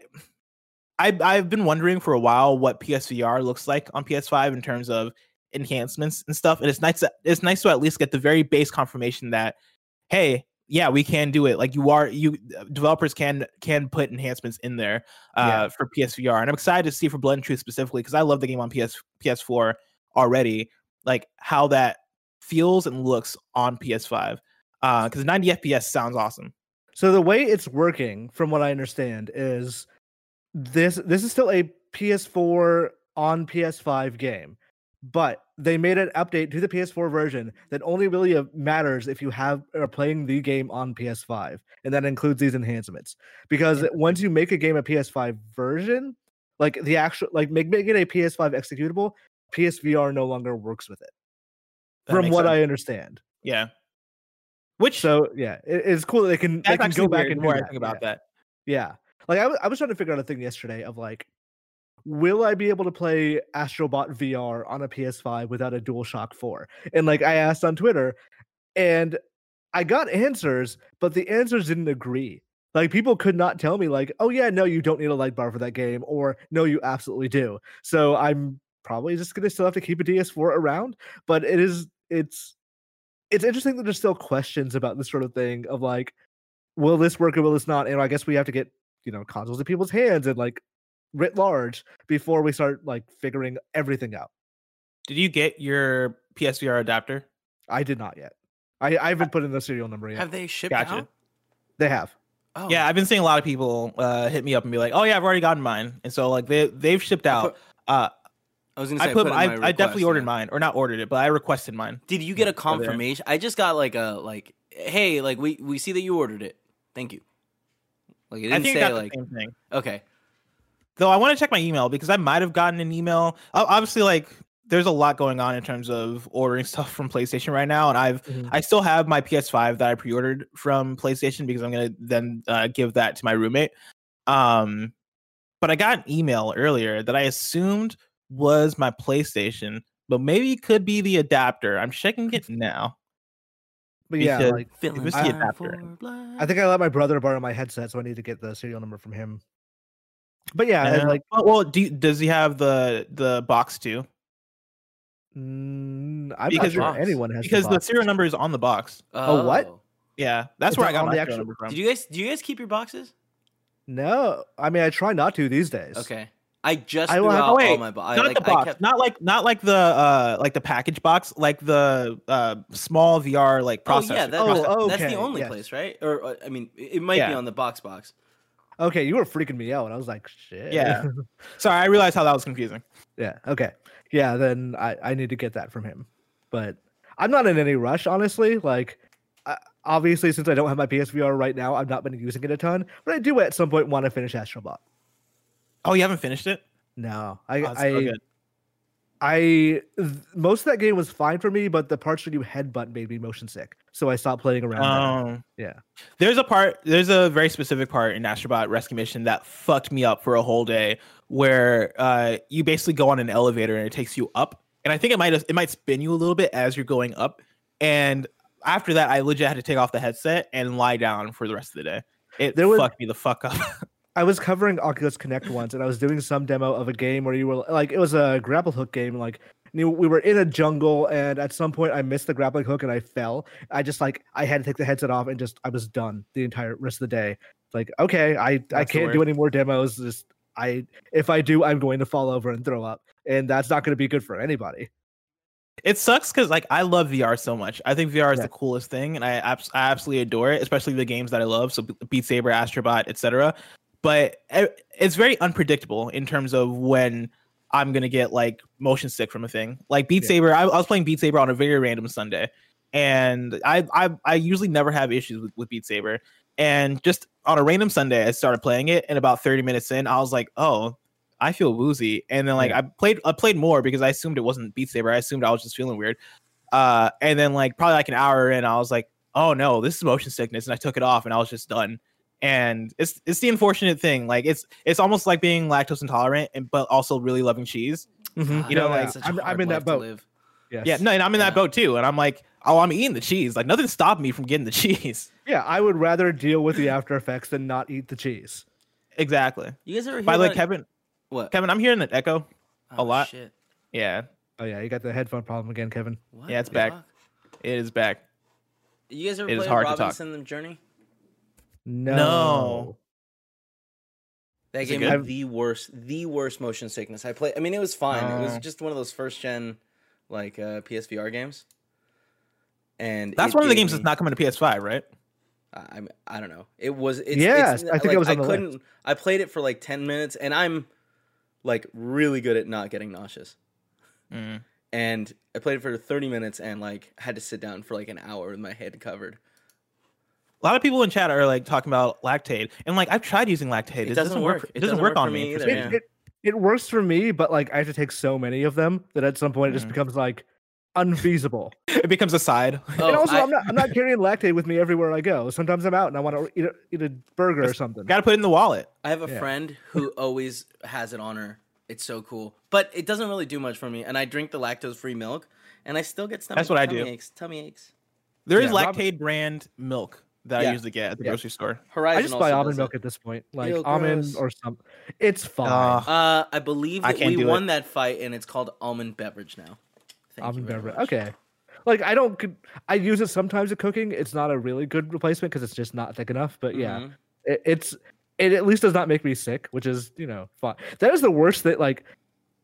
I, I've been wondering for a while what PSVR looks like on PS5 in terms of enhancements and stuff, and it's nice. To, it's nice to at least get the very base confirmation that, hey, yeah, we can do it. Like you are, you developers can can put enhancements in there uh, Yeah. for PSVR, and I'm excited to see for Blood and Truth specifically because I love the game on PS PS4 already. Like how that feels and looks on PS5 because 90 FPS sounds awesome. So the way it's working, from what I understand, is this this is still a PS4 on PS5 game, but they made an update to the PS4 version that only really uh, matters if you have are playing the game on PS5, and that includes these enhancements. Because once you make a game a PS5 version, like the actual like make, make it a PS5 executable, PSVR no longer works with it. That from what sense. I understand. yeah. Which So yeah, it- it's cool that they can they can go back weird and more I think about yeah. that. Yeah. Like I wa- I was trying to figure out a thing yesterday of like, will I be able to play Astrobot VR on a PS5 without a DualShock 4? And like I asked on Twitter, and I got answers, but the answers didn't agree. Like people could not tell me like, oh yeah, no, you don't need a light bar for that game, or no, you absolutely do. So I'm probably just gonna still have to keep a DS4 around. But it is it's it's interesting that there's still questions about this sort of thing of like, will this work or will this not? And I guess we have to get you know consoles in people's hands and like writ large before we start like figuring everything out. Did you get your PSVR adapter? I did not yet. I, I haven't put in the serial number yet. Have they shipped Gotcha. out? they have. Oh, Yeah, I've been seeing a lot of people uh, hit me up and be like, "Oh yeah, I've already gotten mine," and so like they they've shipped out. Uh, I was gonna say I put, it in I, my I definitely request, ordered mine, or not ordered it, but I requested mine. Did you get a confirmation? I just got like a like, hey, like we we see that you ordered it. Thank you. Like it I didn't say like the same thing. okay. Though I want to check my email because I might have gotten an email. Obviously, like there's a lot going on in terms of ordering [laughs] stuff from PlayStation right now, and I've Mhm. I still have my PS5 that I pre-ordered from PlayStation because I'm gonna then uh, give that to my roommate. Um, but I got an email earlier that I assumed was my PlayStation, but maybe it could be the adapter. I'm checking it [laughs] now. But yeah, like Feeling was the fine adapter. I think I let my brother borrow my headset, so I need to get the serial number from him. But yeah, and like well, well, do you- does he have the the box too? mm, I'm Because- not sure Box. anyone has Because the box. serial number is on the box. Oh, what? Yeah, that's It's where I got my the actual- number from. Did you guys do you guys keep your boxes? No, I mean I try not to these days. Okay. I just I threw will have- out all my boxes. not like, the box, I kept, not like not like the uh like the package box, like the uh small VR like Oh processor. yeah, that, Oh, that- that's the only yes. place, right? Or uh, I mean, it it might be on the box box. Okay, you were freaking me out. I was like, shit. Yeah. [laughs] Sorry, I realized how that was confusing. yeah. Okay. Yeah. Then I I need to get that from him, but I'm not in any rush, honestly. Like, I, obviously, since I don't have my PSVR right now, I've not been using it a ton. But I do at some point want to finish Astrobot. Oh, you haven't finished it? No, I Oh, I so. I th- most of that game was fine for me, but the parts where you headbutt made me motion sick, so I stopped playing around. Um, Yeah. There's a part. There's a very specific part in Astrobot Rescue Mission that fucked me up for a whole day, where uh, you basically go on an elevator and it takes you up, and I think it might it might spin you a little bit as you're going up, and after that, I legit had to take off the headset and lie down for the rest of the day. It There was- fucked me the fuck up. [laughs] I was covering Oculus Connect once, and I was doing some demo of a game where you were like, it was a grapple hook game. Like, we were in a jungle, and at some point, I missed the grappling hook and I fell. I just like I had to take the headset off and just I was done the entire rest of the day. Like, okay, I I That's can't do any more demos. Just I if I do, I'm going to fall over and throw up, and that's not going to be good for anybody. it sucks because like I love VR so much. I think VR is Yeah. the coolest thing, and I, abs- I absolutely adore it, especially the games that I love. So Beat Saber, Astrobot, etc. But it's very unpredictable in terms of when I'm gonna get like motion sick from a thing. Like Beat Yeah. Saber, I, I was playing Beat Saber on a very random Sunday, and I I, I usually never have issues with, with Beat Saber. And just on a random Sunday, I started playing it, and about 30 minutes in, I was like, oh. I feel woozy, and then like Yeah. I played, I played more because I assumed it wasn't Beat Saber. I assumed I was just feeling weird. Uh, and then like probably like an hour in, I was like, oh no, this is motion sickness, and I took it off, and I was just done. And it's it's the unfortunate thing. Like it's it's almost like being lactose intolerant, and but also really loving cheese. Mhm. You know, Ah, like, it's such a I'm- I'm in that boat. live. Yes. Yeah, no, and I'm in Yeah. that boat too. And I'm like, oh, I'm eating the cheese. Like nothing stopped me from getting the [laughs] cheese. Yeah, I would rather deal with the after effects than not eat the cheese. exactly. You guys ever hear By the way, Kevin, what? Kevin, I'm hearing an echo. Oh, lot. Shit. Yeah, Oh yeah, you got the headphone problem again, Kevin. What Yeah, it's back. fuck? it is back. You guys ever It is played hard to talk. Robinson the Journey? No. That Is it game had the worst, the worst motion sickness. I play. I mean, it was fine. It was Oh. just one of those first gen, like uh, PSVR games. And That's one of the games me- that's not coming to PS5, right? I I'm- I don't know. It was. It's, Yes, it's, I think like, it was I the list. couldn't. I played it for like ten minutes, and I'm like really good at not getting nauseous. Mm. And I played it for thirty minutes, and like had to sit down for like an hour with my head covered. A lot of people in chat are like talking about Lactaid, and like I've tried using Lactaid. It doesn't work. It doesn't, work, on me. for either, some It, yeah. it, it works for me, but like I have to take so many of them that at some point it just Mhm. becomes like unfeasible. [laughs] It becomes a side. Oh, and also, I- I, am not I'm not carrying Lactaid with me everywhere I go. Sometimes I'm out and I want to eat a, eat a burger or something. Got to put it in the wallet. I have a Yeah. friend who always has it on her. It's so cool, but it doesn't really do much for me. And I drink the lactose-free milk, and I still get stomach. That's what I do. Aches, tummy aches. There is Yeah, Rob- Lactaid brand milk that Yeah. I usually get at the Yeah. grocery store. Horizon. I just buy almond milk it. at this point, like Ew, almond gross. or something. It's fine. Uh, Uh, I believe that can't we won it. that fight, and it's called almond beverage now. Thank almond you beverage. much. Okay. Like I don't. I use it sometimes at cooking. It's not a really good replacement because it's just not thick enough. But yeah, Mhm. it, it's it at least does not make me sick, which is you know fine. That is the worst that like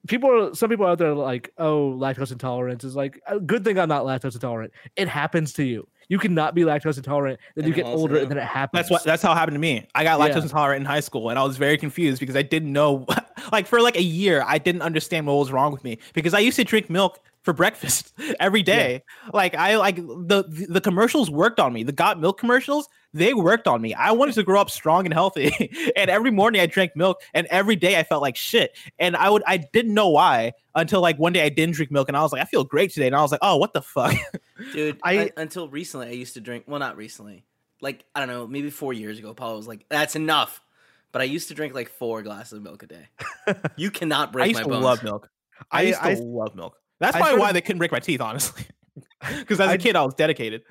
people are some people out there are like oh lactose intolerance is like a good thing I'm not lactose intolerant. It happens to you. You cannot be lactose intolerant. Then you get also- older, and then it happens. That's what that's how it happened to me. I got Yeah. lactose intolerant in high school, and I was very confused because I didn't know, [laughs] like for like a year, I didn't understand what was wrong with me because I used to drink milk for breakfast [laughs] every day. Like I like the the commercials worked on me. The got milk commercials they worked on me. I wanted to grow up strong and healthy, [laughs] and every morning I drank milk, and every day I felt like shit. And I would I didn't know why until like one day I didn't drink milk, and I was like I feel great today, and I was like oh what the fuck. [laughs] Dude, I- un- until recently, I used to drink. Well, not recently. Like I don't know, maybe four years ago. Paul was like, "That's enough." But I used to drink like four glasses of milk a day. You cannot break I used my to bones. love milk. I, I- used to I- love milk. That's I probably why they couldn't break my teeth, honestly. [laughs] Because as a I- kid, I was dedicated.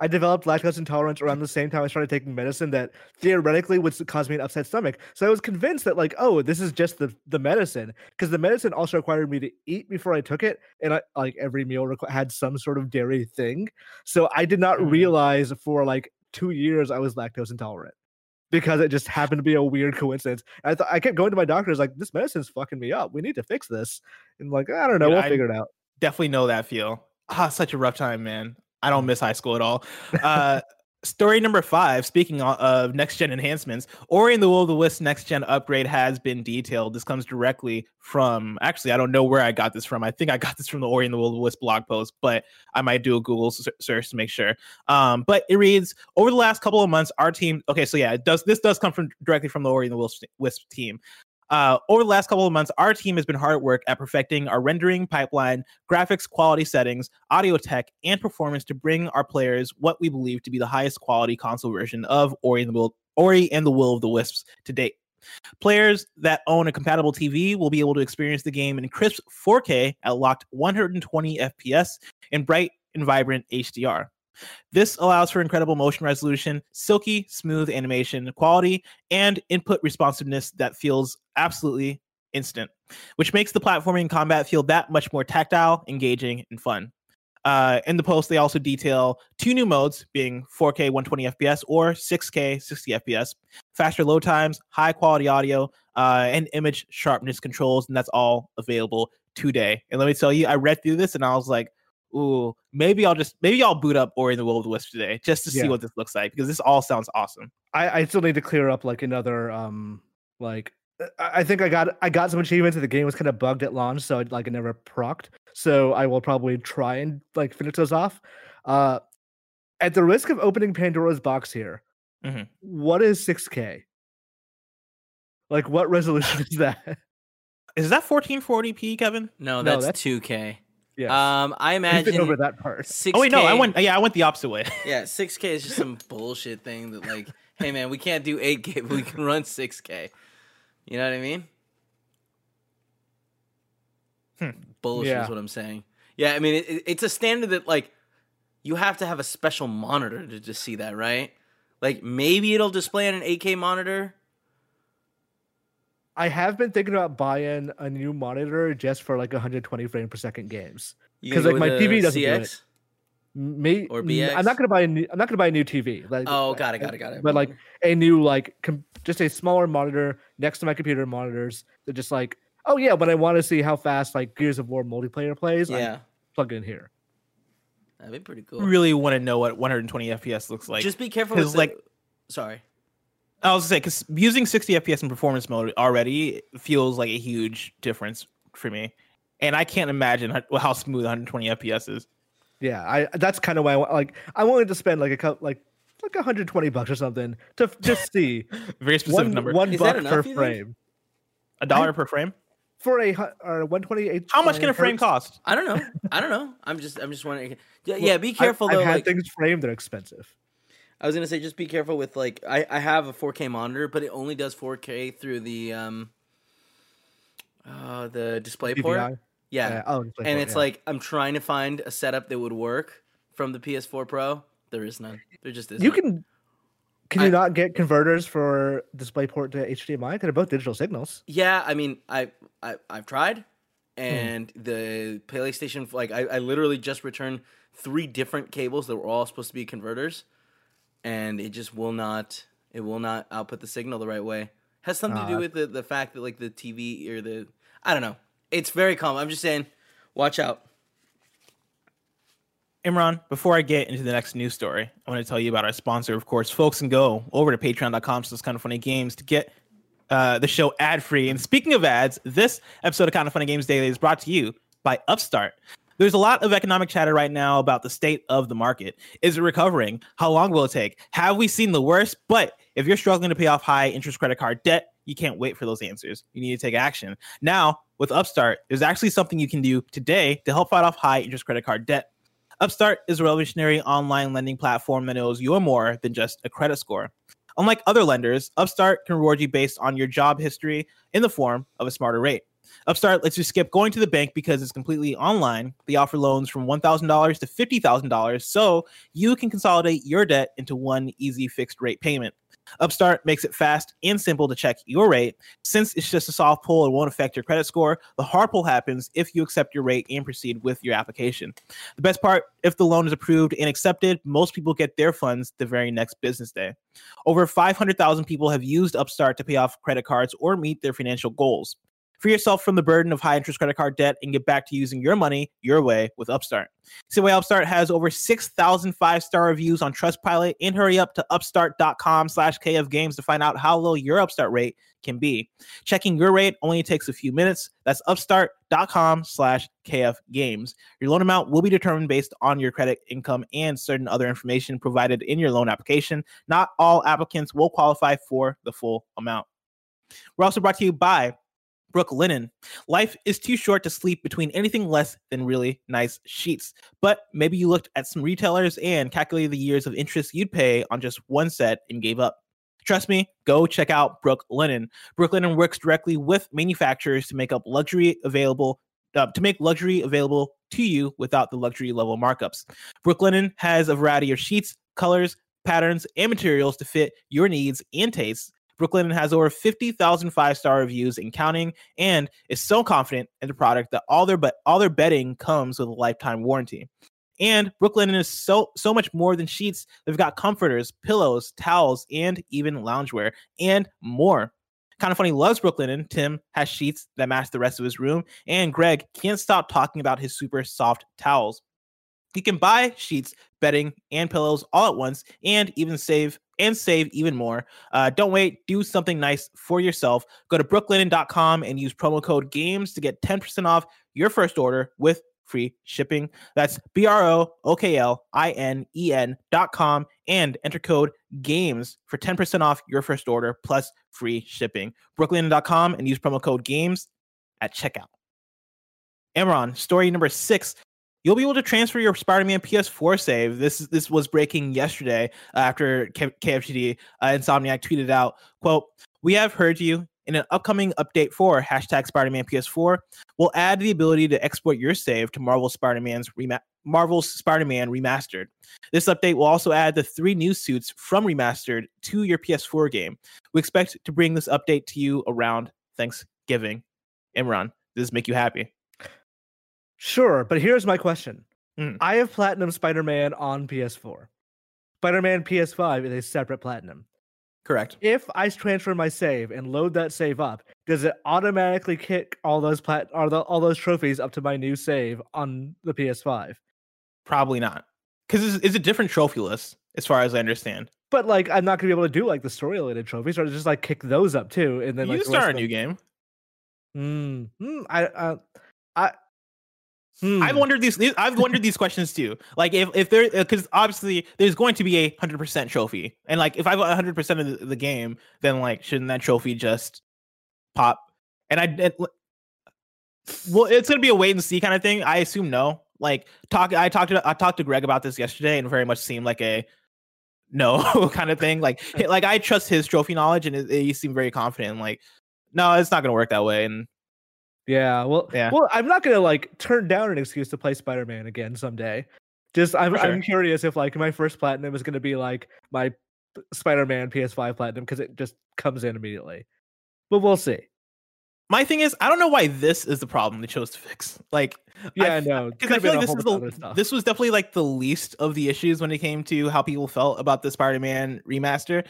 I developed lactose intolerance around the same time I started taking medicine that theoretically would cause me an upset stomach. So I was convinced that like, oh, this is just the the medicine because the medicine also required me to eat before I took it, and I like every meal requ- had some sort of dairy thing. So I did not Mhm. realize for like two years I was lactose intolerant because it just happened to be a weird coincidence. I thought I kept going to my doctor, I was like, this medicine's fucking me up. We need to fix this. And like, I don't know, Dude, we'll I- figure it out. Definitely know that feel. Ah, such a rough time, man. I don't miss high school at all. Uh, [laughs] story number five. Speaking of next gen enhancements, Ori and the Will of the Wisp next gen upgrade has been detailed. This comes directly from. Actually, I don't know where I got this from. I think I got this from the Ori and the Will of the Wisp blog post, but I might do a Google search to make sure. Um, but it reads over the last couple of months, our team. Okay, so yeah, it does. This does come from directly from the Ori and the Wisp, team. Uh, over the last couple of months, our team has been hard at work at perfecting our rendering pipeline, graphics quality settings, audio tech, and performance to bring our players what we believe to be the highest quality console version of Ori and the Will, Ori and the Will of the Wisps to date. Players that own a compatible TV will be able to experience the game in crisp 4K at locked 120 FPS in bright and vibrant HDR. This allows for incredible motion resolution, silky, smooth animation quality, and input responsiveness that feels absolutely instant, which makes the platforming combat feel that much more tactile, engaging, and fun. Uh, in the post, they also detail two new modes being 4K 120 FPS or 6K 60 FPS, faster load times, high quality audio, uh, and image sharpness controls, and that's all available today. And let me tell you, I read through this and I was like, ooh, maybe I'll just maybe I'll boot up Ori and the Will of the Wisp today just to see what this looks like because this all sounds awesome. I, I still need to clear up like another um like uh, I I think I got I got some achievements and the game was kind of bugged at launch, so it, like it never procced. So I will probably try and like finish those off. Uh at the risk of opening Pandora's box here, Mhm. what is 6K? Like what resolution [laughs] is that? Is that 1440p, Kevin? No, No, that's that's- 2K. Yes. Um, I You've imagine over that part. 6K. Oh wait, no, I went. Yeah, I went the opposite way. [laughs] Yeah, 6K is just some bullshit thing that like, hey man, we can't do 8K, but we can run 6K. You know what I mean? Hmm. Bullshit Yeah. is what I'm saying. Yeah, I mean it, it- it's a standard that like you have to have a special monitor to just see that, right? Like maybe it'll display on an 8K monitor. I have been thinking about buying a new monitor just for like 120 frame per second games. because like, my TV doesn't do it. CX? Me Or n- I'm not gonna buy a new. I'm not gonna buy a new TV. Like, Oh, got it, uh, got it, got it. But like mm-hmm. a new like com- just a smaller monitor next to my computer monitors that just like oh yeah, but I want to see how fast like Gears of War multiplayer plays, I yeah, plug it in here. that'd be pretty cool. really want to know what 120 FPS looks like. just be careful 'cause, with the- like- Sorry. I was gonna say because using 60 FPS in performance mode already feels like a huge difference for me, and I can't imagine how, how smooth 120 FPS is. Yeah, I that's kind of why I want like I wanted to spend like a couple like like 120 bucks or something to f- just see [laughs] Very specific one number. one Is buck enough, per you think? frame a dollar per frame. for a hu- or 128. How much can a frame cost? I don't know. I don't know. I'm just I'm just wondering. Yeah, Well, yeah be careful I've, though. I've had like, things framed that are expensive. I was gonna say, just be careful with like I, I have a 4K monitor, but it only does 4K through the um uh the display port. DVI. Yeah, oh, and port, it's yeah. like I'm trying to find a setup that would work from the PS4 Pro. There is none. There just isn't. you can. Can I- you not get converters for DisplayPort to HDMI? They're both digital signals. Yeah, I mean, I, I I've tried, Hmm. and the PlayStation like I, I literally just returned three different cables that were all supposed to be converters, and it just will not it will not output the signal the right way. Has something to Ah, do with the, the fact that like the TV or the I don't know. It's very common. I'm just saying, watch out. Imran, before I get into the next news story, I want to tell you about our sponsor, of course, folks, and go over to patreon.com slash kind of funny games to get uh, the show ad free. And speaking of ads, this episode of Kind of Funny Games Daily is brought to you by Upstart. There's a lot of economic chatter right now about the state of the market. Is it recovering? How long will it take? Have we seen the worst? But if you're struggling to pay off high interest credit card debt, you can't wait for those answers. You need to take action. Now, with Upstart, there's actually something you can do today to help fight off high interest credit card debt. Upstart is a revolutionary online lending platform that knows you're more than just a credit score. Unlike other lenders, Upstart can reward you based on your job history in the form of a smarter rate. Upstart lets you skip going to the bank because it's completely online. They offer loans from $1,000 to $50,000 so you can consolidate your debt into one easy fixed rate payment. Upstart makes it fast and simple to check your rate. Since it's just a soft pull, it won't affect your credit score. The hard pull happens if you accept your rate and proceed with your application. The best part if the loan is approved and accepted, most people get their funds the very next business day. Over 500,000 people have used Upstart to pay off credit cards or meet their financial goals. Free yourself from the burden of high interest credit card debt and get back to using your money your way with Upstart. See why Upstart has over 6,000 five star reviews on Trustpilot and hurry up to upstart.com slash KF Games to find out how low your Upstart rate can be. Checking your rate only takes a few minutes. That's upstart.com slash KF Games. Your loan amount will be determined based on your credit income and certain other information provided in your loan application. Not all applicants will qualify for the full amount. We're also brought to you by Brooklinen. Life is too short to sleep between anything less than really nice sheets. But maybe you looked at some retailers and calculated the years of interest you'd pay on just one set and gave up. Trust me, go check out Brooklinen. Brooklinen works directly with manufacturers to make up luxury available uh, to make luxury available to you without the luxury level markups. Brooklinen has a variety of sheets, colors, patterns, and materials to fit your needs and tastes. Brooklinen has over 50,000 five-star reviews and counting and is so confident in the product that all their but all their bedding comes with a lifetime warranty. And Brooklinen is so so much more than sheets. They've got comforters, pillows, towels, and even loungewear and more. Kind of funny loves Brooklinen. Tim has sheets that match the rest of his room, and Greg can't stop talking about his super soft towels. You can buy sheets, bedding, and pillows all at once, and even save and save even more. Uh, don't wait. Do something nice for yourself. Go to brooklinen.com and use promo code GAMES to get 10% off your first order with free shipping. That's B R O O K L I N E N dot com and enter code GAMES for 10% off your first order plus free shipping. Brooklinen.com and use promo code GAMES at checkout. Imran, story number six you'll be able to transfer your Spider-Man PS4 save. This this was breaking yesterday after K- KFGD uh, Insomniac tweeted out, "quote We have heard you." In an upcoming update for hashtag Spider-Man PS4, we'll add the ability to export your save to Marvel Spider-Man's Marvel's Spider-Man Remastered. This update will also add the three new suits from Remastered to your PS4 game. We expect to bring this update to you around Thanksgiving. Imran, does this make you happy? Sure, but here's my question. Mm. I have Platinum Spider-Man on PS4. Spider-Man PS5 is a separate Platinum. Correct. If I transfer my save and load that save up, does it automatically kick all those plat all, the, all those trophies up to my new save on the PS5? Probably not, because it's, it's a different trophy list, as far as I understand. But like, I'm not gonna be able to do like the story-related trophies, or just like kick those up too, and then you like can the rest start a new game. Hmm. Hmm, I. Uh, I. I've hmm. wondered these. I've wondered these questions too. Like if if there, because obviously there's going to be a hundred percent trophy, and like if I've hundred percent of the, the game, then like shouldn't that trophy just pop? And I, it, well, it's gonna be a wait and see kind of thing. I assume no. Like talk, I talked to I talked to Greg about this yesterday, and very much seemed like a no [laughs] kind of thing. Like [laughs] like I trust his trophy knowledge, and it, he seemed very confident. Like no, it's not gonna work that way. And Yeah, well, Yeah. well, I'm not gonna like turn down an excuse to play Spider-Man again someday. Just I'm sure. I'm curious if like my first platinum is gonna be like my Spider-Man PS5 platinum because it just comes in immediately. But we'll see. my thing is, I don't know why this is the problem they chose to fix. Like Yeah, I know. because I feel like this is the this was definitely like the least of the issues when it came to how people felt about the Spider-Man remaster.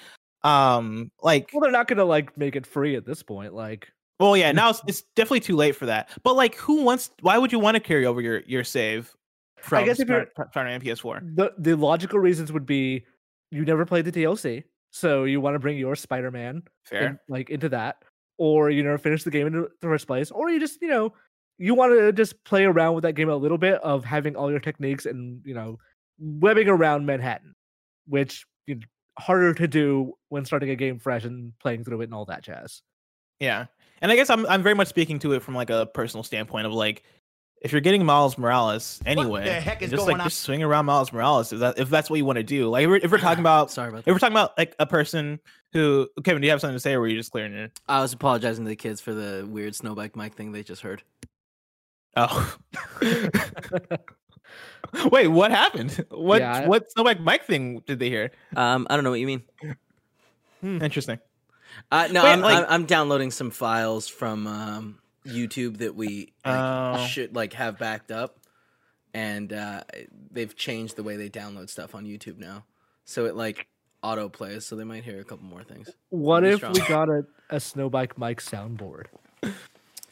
Um, like, well, they're not gonna like make it free at this point. Like, well, yeah, now it's, it's definitely too late for that. But like, who wants? Why would you want to carry over your your save? from guess if you're- Spider- Spider-Man PS4. the the logical reasons would be you never played the DLC, so you want to bring your Spider-Man Fair. in- like into that, or you never finished the game in the first place, or you just you know you want to just play around with that game a little bit of having all your techniques and you know webbing around Manhattan, which you know, harder to do when starting a game fresh and playing through it and all that jazz. Yeah, and I guess I'm I'm very much speaking to it from like a personal standpoint of like, if you're getting Miles Morales anyway, the heck is just going like on? just swing around Miles Morales if that if that's what you want to do. Like if we're, if we're talking about Sorry about if that. we're talking about like a person who Kevin, do you have something to say, or were you just clearing it? I was apologizing to the kids for the weird Snowbike Mike thing they just heard. Oh, [laughs] wait, what happened? What Yeah, I- what Snowbike Mike thing did they hear? Um, I don't know what you mean. Interesting. Uh, no, Wait, I'm, like- I'm I'm downloading some files from um, YouTube that we like, Oh. should like have backed up, and uh, they've changed the way they download stuff on YouTube now, so it like auto plays. So they might hear a couple more things. what if strong. we got a, a Snowbike Mike soundboard?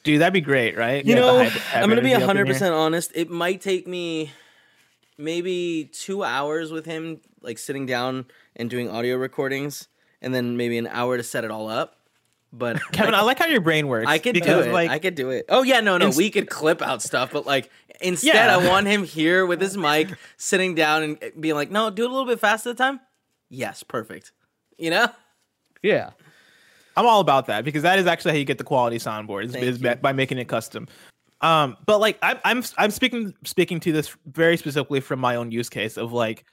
Dude, that'd be great, right? You Get the know, hype- hype I'm gonna be energy up in hundred here. percent honest. It might take me maybe two hours with him, like sitting down and doing audio recordings, and then maybe an hour to set it all up. But [laughs] Kevin, I like how your brain works. I could because, do it. Like, I could do it. Oh yeah, no, no, Inst- we could clip out stuff, but like [laughs] instead, Yeah. I want him here with his mic, [laughs] sitting down and being like, "No, do it a little bit faster the time." Yes, perfect. You know, Yeah. I'm all about that because that is actually how you get the quality soundboard is, is by making it custom. Um, but like I'm I'm I'm speaking speaking to this very specifically from my own use case of like I-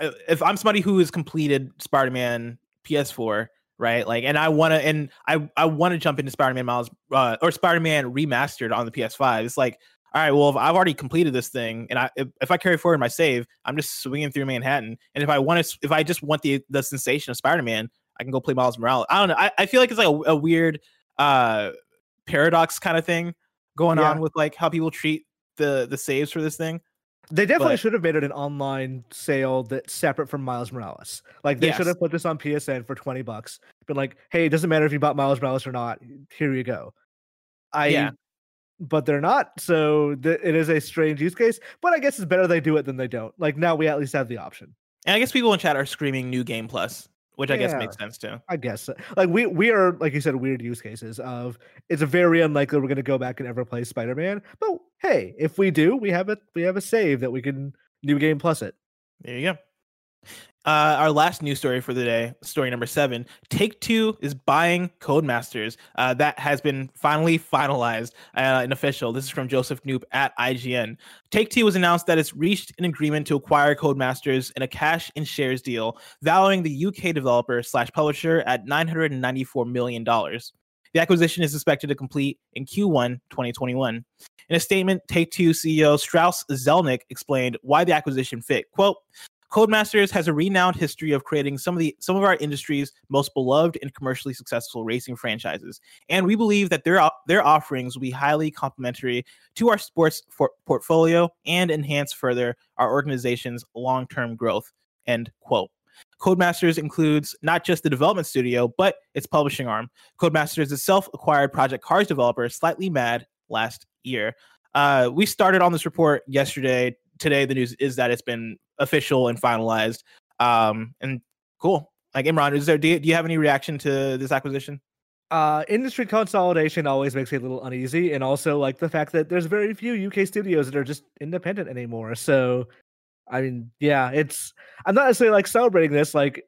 if I'm somebody who has completed Spider-Man PS4, right? Like, and I want to and I I want to jump into Spider-Man Miles uh, or Spider-Man remastered on the PS5. It's like all right, well, if I've already completed this thing, and I if, if I carry forward my save, I'm just swinging through Manhattan. And if I want to, if I just want the the sensation of Spider-Man, I can go play Miles Morales. I don't know. I, I feel like it's like a, a weird uh paradox kind of thing going Yeah. on with like how people treat the the saves for this thing. They definitely But- should have made it an online sale that's separate from Miles Morales. Like they should have put this on PSN for 20 bucks. Been like, hey, it doesn't matter if you bought Miles Morales or not. Here you go. I Yeah. but they're not. So th- it is a strange use case, but I guess it's better they do it than they don't. Like now we at least have the option. And I guess people in chat are screaming new game plus, which I guess makes sense too. I guess so. like we we are like you said weird use cases of it's very unlikely we're going to go back and ever play Spider-Man. But hey, if we do, we have a we have a save that we can new game plus it. There you go. Uh, our last news story for the day, story number seven. Take Two is buying Codemasters. Uh, that has been finally finalized uh, and official. This is from Joseph Knoop at IGN. Take Two was announced that it's reached an agreement to acquire Codemasters in a cash and shares deal, valuing the UK developer slash publisher at $994 million. The acquisition is expected to complete in Q1 2021. In a statement, Take Two CEO Strauss Zelnick explained why the acquisition fit. Quote, Codemasters has a renowned history of creating some of the some of our industry's most beloved and commercially successful racing franchises, and we believe that their their offerings will be highly complementary to our sports for- portfolio and enhance further our organization's long-term growth. End quote. Codemasters includes not just the development studio, but its publishing arm. Codemasters itself acquired Project Cars developer Slightly Mad last year. Uh, we started on this report yesterday. Today, the news is that it's been official and finalized. Um, and cool. Like Imran, is there? Do you, do you have any reaction to this acquisition? uh industry consolidation always makes me a little uneasy and also like the fact that there's very few uk studios that are just independent anymore so i mean yeah it's i'm not necessarily like celebrating this like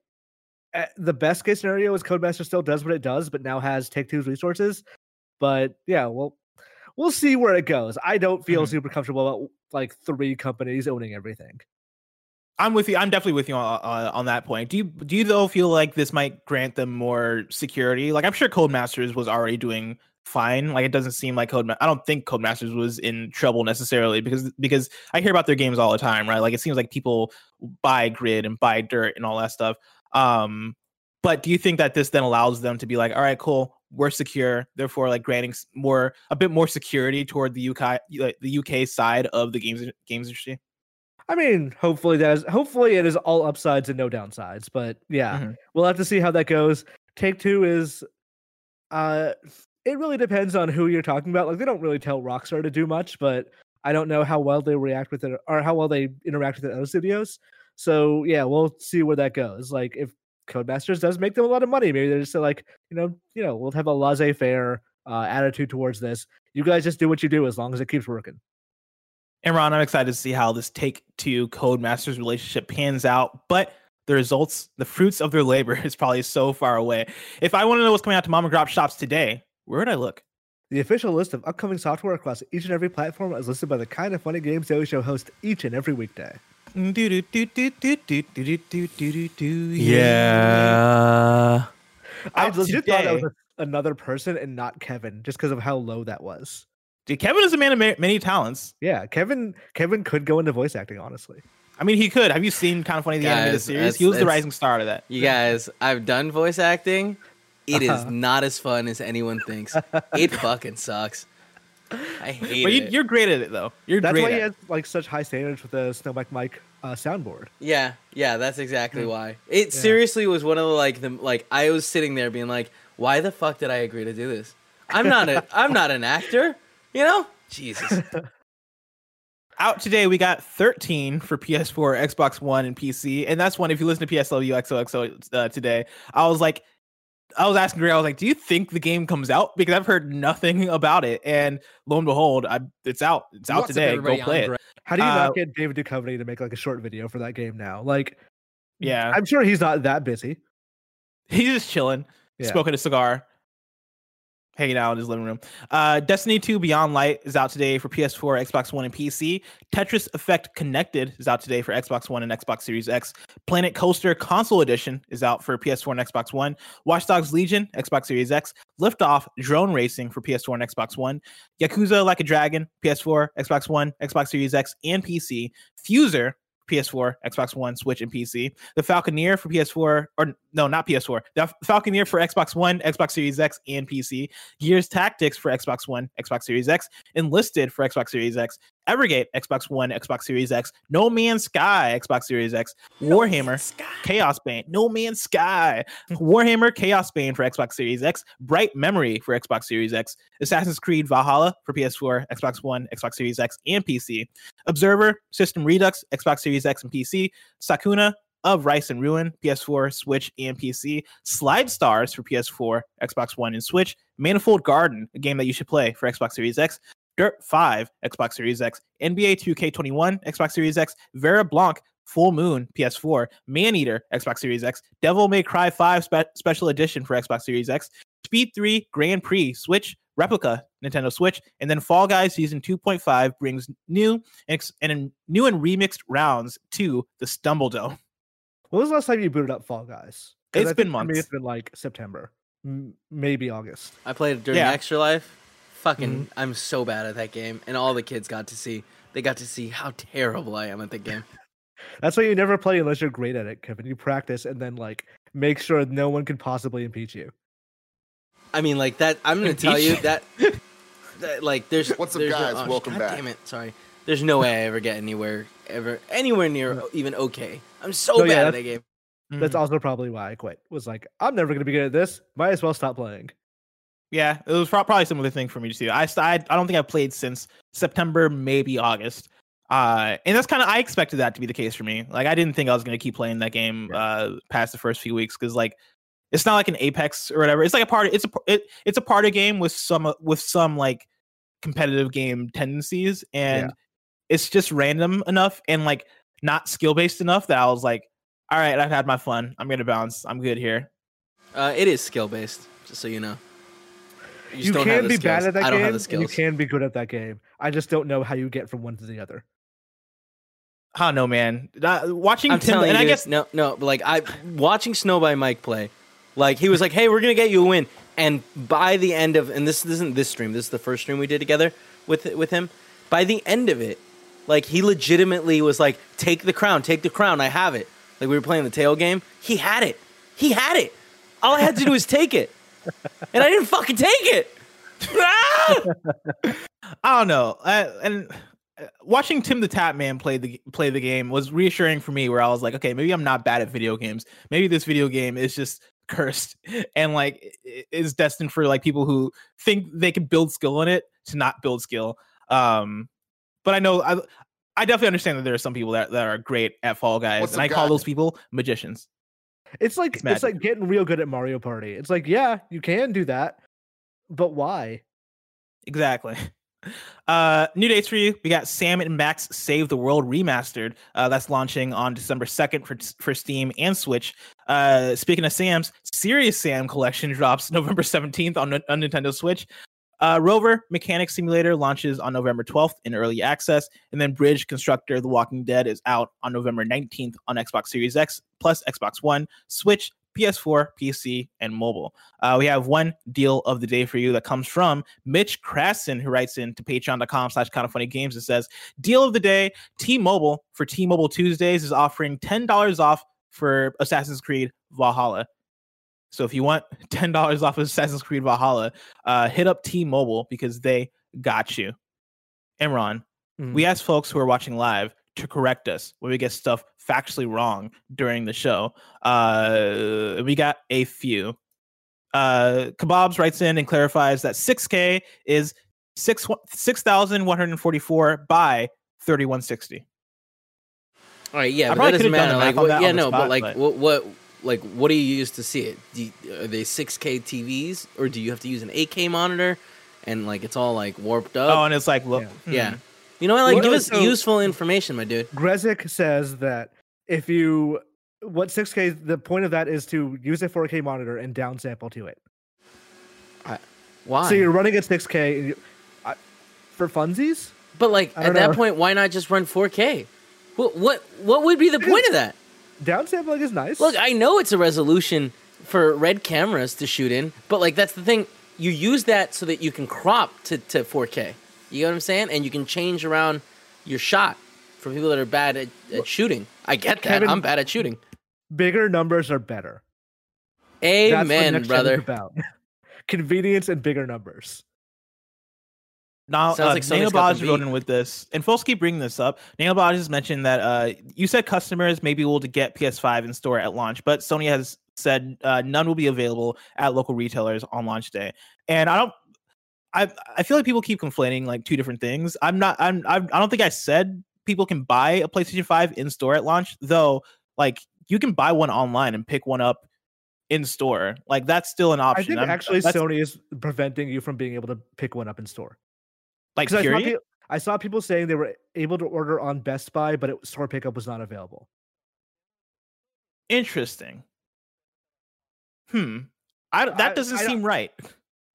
eh, the best case scenario is codemaster still does what it does but now has take two's resources but yeah well we'll see where it goes i don't feel Mhm. super comfortable about like three companies owning everything I'm with you. I'm definitely with you on, on, on that point. Do you do you though feel like this might grant them more security? Like I'm sure Codemasters was already doing fine. Like it doesn't seem like Code. I don't think Codemasters was in trouble necessarily because because I hear about their games all the time, right? Like it seems like people buy Grid and buy Dirt and all that stuff. Um, but do you think that this then allows them to be like, all right, cool, we're secure, therefore like granting more a bit more security toward the UK like, the UK side of the games games industry? I mean, hopefully that is hopefully it is all upsides and no downsides. But yeah, Mhm. we'll have to see how that goes. Take two is uh it really depends on who you're talking about. Like they don't really tell Rockstar to do much, but I don't know how well they react with it or how well they interact with the other studios. So yeah, we'll see where that goes. Like if Codemasters does make them a lot of money, maybe they're just like, you know, you know, we'll have a laissez-faire uh, attitude towards this. You guys just do what you do as long as it keeps working. Imran, I'm excited to see how this Take Two Codemasters relationship pans out, but the results, the fruits of their labor [laughs] is probably so far away. If I want to know what's coming out to Mom and Grop shops today, where would I look? The official list of upcoming software across each and every platform is listed by the kind of funny games Daily Show host each and every weekday. Yeah. I Out legit thought that was a- another person and not Kevin, just because of how low that was. Dude, Kevin is a man of ma- many talents. Yeah, Kevin. Kevin could go into voice acting, honestly. I mean, he could. Have you seen kind of funny the animated Guys, series? He was the rising star to that. You guys, I've done voice acting. It is Uh-huh. not as fun as anyone thinks. It [laughs] fucking sucks. I hate But you, it. you're great at it, though. You're That's great. why he at has like such high standards with the Snowbike Mike uh, soundboard. Yeah, yeah, that's exactly why. It Yeah. seriously was one of the like the like I was sitting there being like, why the fuck did I agree to do this? I'm not a I'm not an actor, you know? Jesus. [laughs] out today we got 13 for ps4 xbox one and pc and that's one if you listen to psw xoxo uh, today i was like i was asking Gray, i was like do you think the game comes out? Because i've heard nothing [laughs] about it and lo and behold I, it's out. It's out What's today. Go play it. How do you Uh, not get David Duchovny to make like a short video for that game now? Like, yeah. I'm sure he's not that busy. he's just chilling Yeah. smoking a cigar hanging out in his living room. Uh, Destiny 2 Beyond Light is out today for PS4, Xbox One, and PC. Tetris Effect Connected is out today for Xbox One and Xbox Series X. Planet Coaster Console Edition is out for PS4 and Xbox One. Watch Dogs Legion, Xbox Series X. Liftoff Drone Racing for PS4 and Xbox One. Yakuza Like a Dragon, PS4, Xbox One, Xbox Series X, and PC. Fuser PS4, Xbox One, Switch, and PC. The Falconeer for PS4, or no, not PS4. The Falconeer for Xbox One, Xbox Series X, and PC. Gears Tactics for Xbox One, Xbox Series X. Enlisted for Xbox Series X. Evergate, Xbox One, Xbox Series X. No Man's Sky, Xbox Series X. Warhammer, Chaos Bane, No Man's Sky, [laughs] Warhammer Chaos Bane for Xbox Series X, Bright Memory for Xbox Series X, Assassin's Creed Valhalla for PS4, Xbox One, Xbox Series X, and PC, Observer, System Redux, Xbox Series X and PC, Sakuna of Rice and Ruin, PS4, Switch, and PC, Slide Stars for PS4, Xbox One, and Switch, Manifold Garden, a game that you should play for Xbox Series X, Dirt 5, Xbox Series X, NBA 2K21, Xbox Series X, Vera Blanc, Full Moon, PS4, Maneater, Xbox Series X, Devil May Cry 5 spe- Special Edition for Xbox Series X, Speed 3 Grand Prix, Switch, Replica, Nintendo Switch, and then Fall Guys Season 2.5 brings new and, ex- and new and remixed rounds to the Stumble Dome. When was the last time you booted up Fall Guys? It's I been think for months. it's been like September, m- maybe August. I played it during Yeah. Extra Life. Fucking, Mm-hmm. I'm so bad at that game, and all the kids got to see. They got to see how terrible I am at the game. [laughs] That's why you never play unless you're great at it, Kevin. You practice and then like make sure no one can possibly impeach you. I mean, like that. I'm gonna tell you that, [laughs] that like, there's What's up, there's no- guys? oh, Welcome God back. Damn it, sorry. There's no way I ever get anywhere, ever anywhere near even okay. I'm so No, yeah, bad at that game. That's Mhm. also probably why I quit. Was like, I'm never gonna be good at this. Might as well stop playing. Yeah, it was probably a similar thing for me too. I, I I don't think I've played since September, maybe August. Uh, and that's kind of I expected that to be the case for me. Like I didn't think I was gonna keep playing that game uh past the first few weeks because like it's not like an Apex or whatever. It's like a part. It's a it, it's a part of game with some with some like competitive game tendencies, and it's just random enough and like not skill based enough that I was like, all right, I've had my fun. I'm gonna bounce. I'm good here. Uh, it is skill based, just so you know. Just You, don't have can the be bad at that I don't game. have the skills. You can be good at that game. I just don't know how you get from one to the other. I don't know, man. Uh, watching I'm Tim, telling and you, I guess no, no. Like I watching Snowbike Mike play, like he was like, "Hey, we're gonna get you a win," and by the end of, and this, this isn't this stream. This is the first stream we did together with with him. By the end of it, like he legitimately was like, "Take the crown, take the crown. I have it." Like we were playing the tail game. He had it. He had it. All I had to do was take it, and I didn't fucking take it. Ah! [laughs] I don't know. Uh, and uh, watching Tim the Tap Man play the play the game was reassuring for me. Where I was like, okay, maybe I'm not bad at video games. Maybe this video game is just [laughs] cursed and like i- is destined for like people who think they can build skill in it to not build skill. Um, but I know I I definitely understand that there are some people that, that are great at Fall Guys, What's and the I call those people magicians. It's like It's it's, like getting real good at Mario Party. It's like, yeah, you can do that, but why? Exactly. [laughs] Uh, new dates for you. We got Sam and Max Save the World remastered. Uh, that's launching on December second for for Steam and Switch. Uh, speaking of Sam's, Serious Sam collection [laughs] drops November seventeenth on, on Nintendo Switch. Uh, Rover Mechanic Simulator launches on November 12th in early access, and then Bridge Constructor The Walking Dead is out on November 19th on Xbox Series X plus Xbox One, Switch, PS4, PC, and mobile. Uh, we have one deal of the day for you that comes from Mitch Krasson, who writes in to patreon.com slash kind of funny games and says, Deal of the day, T-Mobile for T-Mobile Tuesdays is offering $10 off for Assassin's Creed Valhalla. So if you want [laughs] $10 off of Assassin's Creed Valhalla, uh, hit up T-Mobile because they got you. Imran, Mm. we asked folks who are watching live to correct us when we get stuff factually wrong during the show. Uh, we got a few. Uh, Kebabs writes in and clarifies that 6K is six 6,144 by 3160. All right, yeah, but that doesn't matter. Like, what, yeah, no, but like, but- what, what, like, what do you use to see it? Do you, are they 6K TVs, or do you have to use an 8K monitor, and like it's all like warped up? Oh, and it's like, look, Yeah. hmm. yeah. You know what? Like, Well, give us so- useful information, my dude. Grezik says that if you what 6K the point of that is to use a 4K monitor and downsample to it. Why? So you're running at 6K and you, I, for funsies. but like at don't that point, why not just run 4K? What what what would be the point of that? Downsampling is nice. Look, I know it's a resolution for red cameras to shoot in, but like that's the thing. You use that so that you can crop to, to 4K. You know what I'm saying? And you can change around your shot for people that are bad at, at shooting. I get that. Kevin- I'm bad at shooting. bigger numbers are better. That's what Amen, brother. About [laughs] convenience and bigger numbers. Now, Sounds uh, like Sony's got wrote in with this, and folks keep bringing this up. Nailbaj has mentioned that uh, you said customers may be able to get PS5 in store at launch, but Sony has said uh, none will be available at local retailers on launch day. And I don't, I I feel like people keep conflating like two different things. I'm not, I'm, I'm I don't think I said people can buy a PlayStation 5 in store at launch, though. Like you can buy one online and pick one up in store. Like that's still an I option. think I'm- actually Sony is preventing you from being able to pick one up in store. Like 'Cause I saw, period. peo- I saw people saying they were able to order on Best Buy, but it, store pickup was not available. Interesting. Hmm. I, that I- doesn't I seem right. [laughs]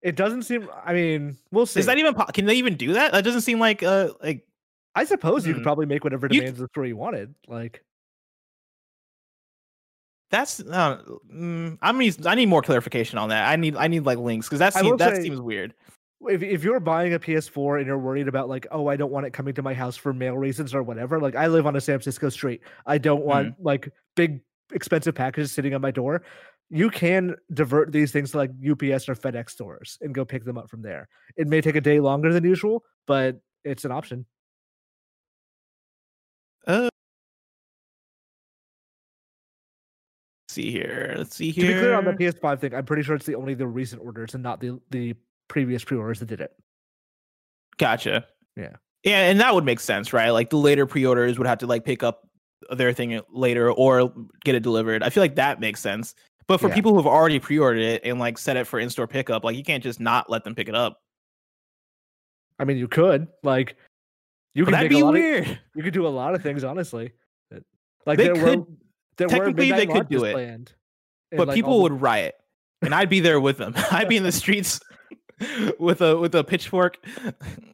It doesn't seem. I mean, we'll see. Is that even? Can they even do that? That doesn't seem like uh like I suppose you Hmm. could probably make whatever demands of the store you wanted. Like, that's. Uh, mm, I need I need more clarification on that. I need I need like links because that seems that say- seems weird. If if you're buying a PS4 and you're worried about like, oh, I don't want it coming to my house for mail reasons or whatever. Like, I live on a San Francisco street. I don't want like big expensive packages sitting on my door. You can divert these things to like UPS or FedEx stores and go pick them up from there. It may take a day longer than usual, but it's an option. Uh, see here. Let's see To here. be clear on the PS5 thing, I'm pretty sure it's the only the recent orders and not the the previous pre-orders that did it. Gotcha. Yeah. Yeah, and that would make sense, right? Like the later pre-orders would have to like pick up their thing uh, later or get it delivered. I feel like that makes sense. But for Yeah. people who have already pre-ordered it and like set it for in-store pickup, like you can't just not let them pick it up. I mean, you could like you could that'd be lot of- weird. [laughs] You could do a lot of things, honestly. Like They there could- were there were technically, they could do it, planned, but like, people the- would riot, and I'd be there with them. [laughs] I'd be in the streets [laughs] with a with a pitchfork,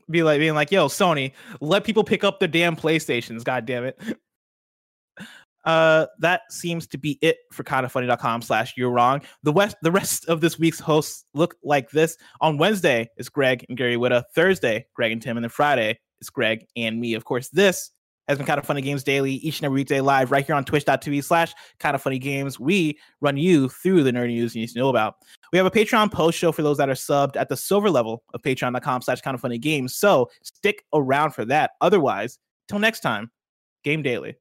be like being like, "Yo, Sony, let people pick up their damn PlayStations. God damn it." [laughs] Uh, that seems to be it for kindafunny.com slash you're wrong. The west the rest of this week's hosts look like this. On Wednesday, it's Greg and Gary Whitta. Thursday, Greg and Tim, and then Friday, it's Greg and me. Of course, this has been kind of funny games daily each and every weekday live right here on twitch.tv slash kind of funny games. We run you through the nerdy news you need to know about. We have a Patreon post show for those that are subbed at the silver level of patreon.com slash kind of funny games. So stick around for that. Otherwise, till next time, game daily.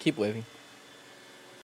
Keep waving.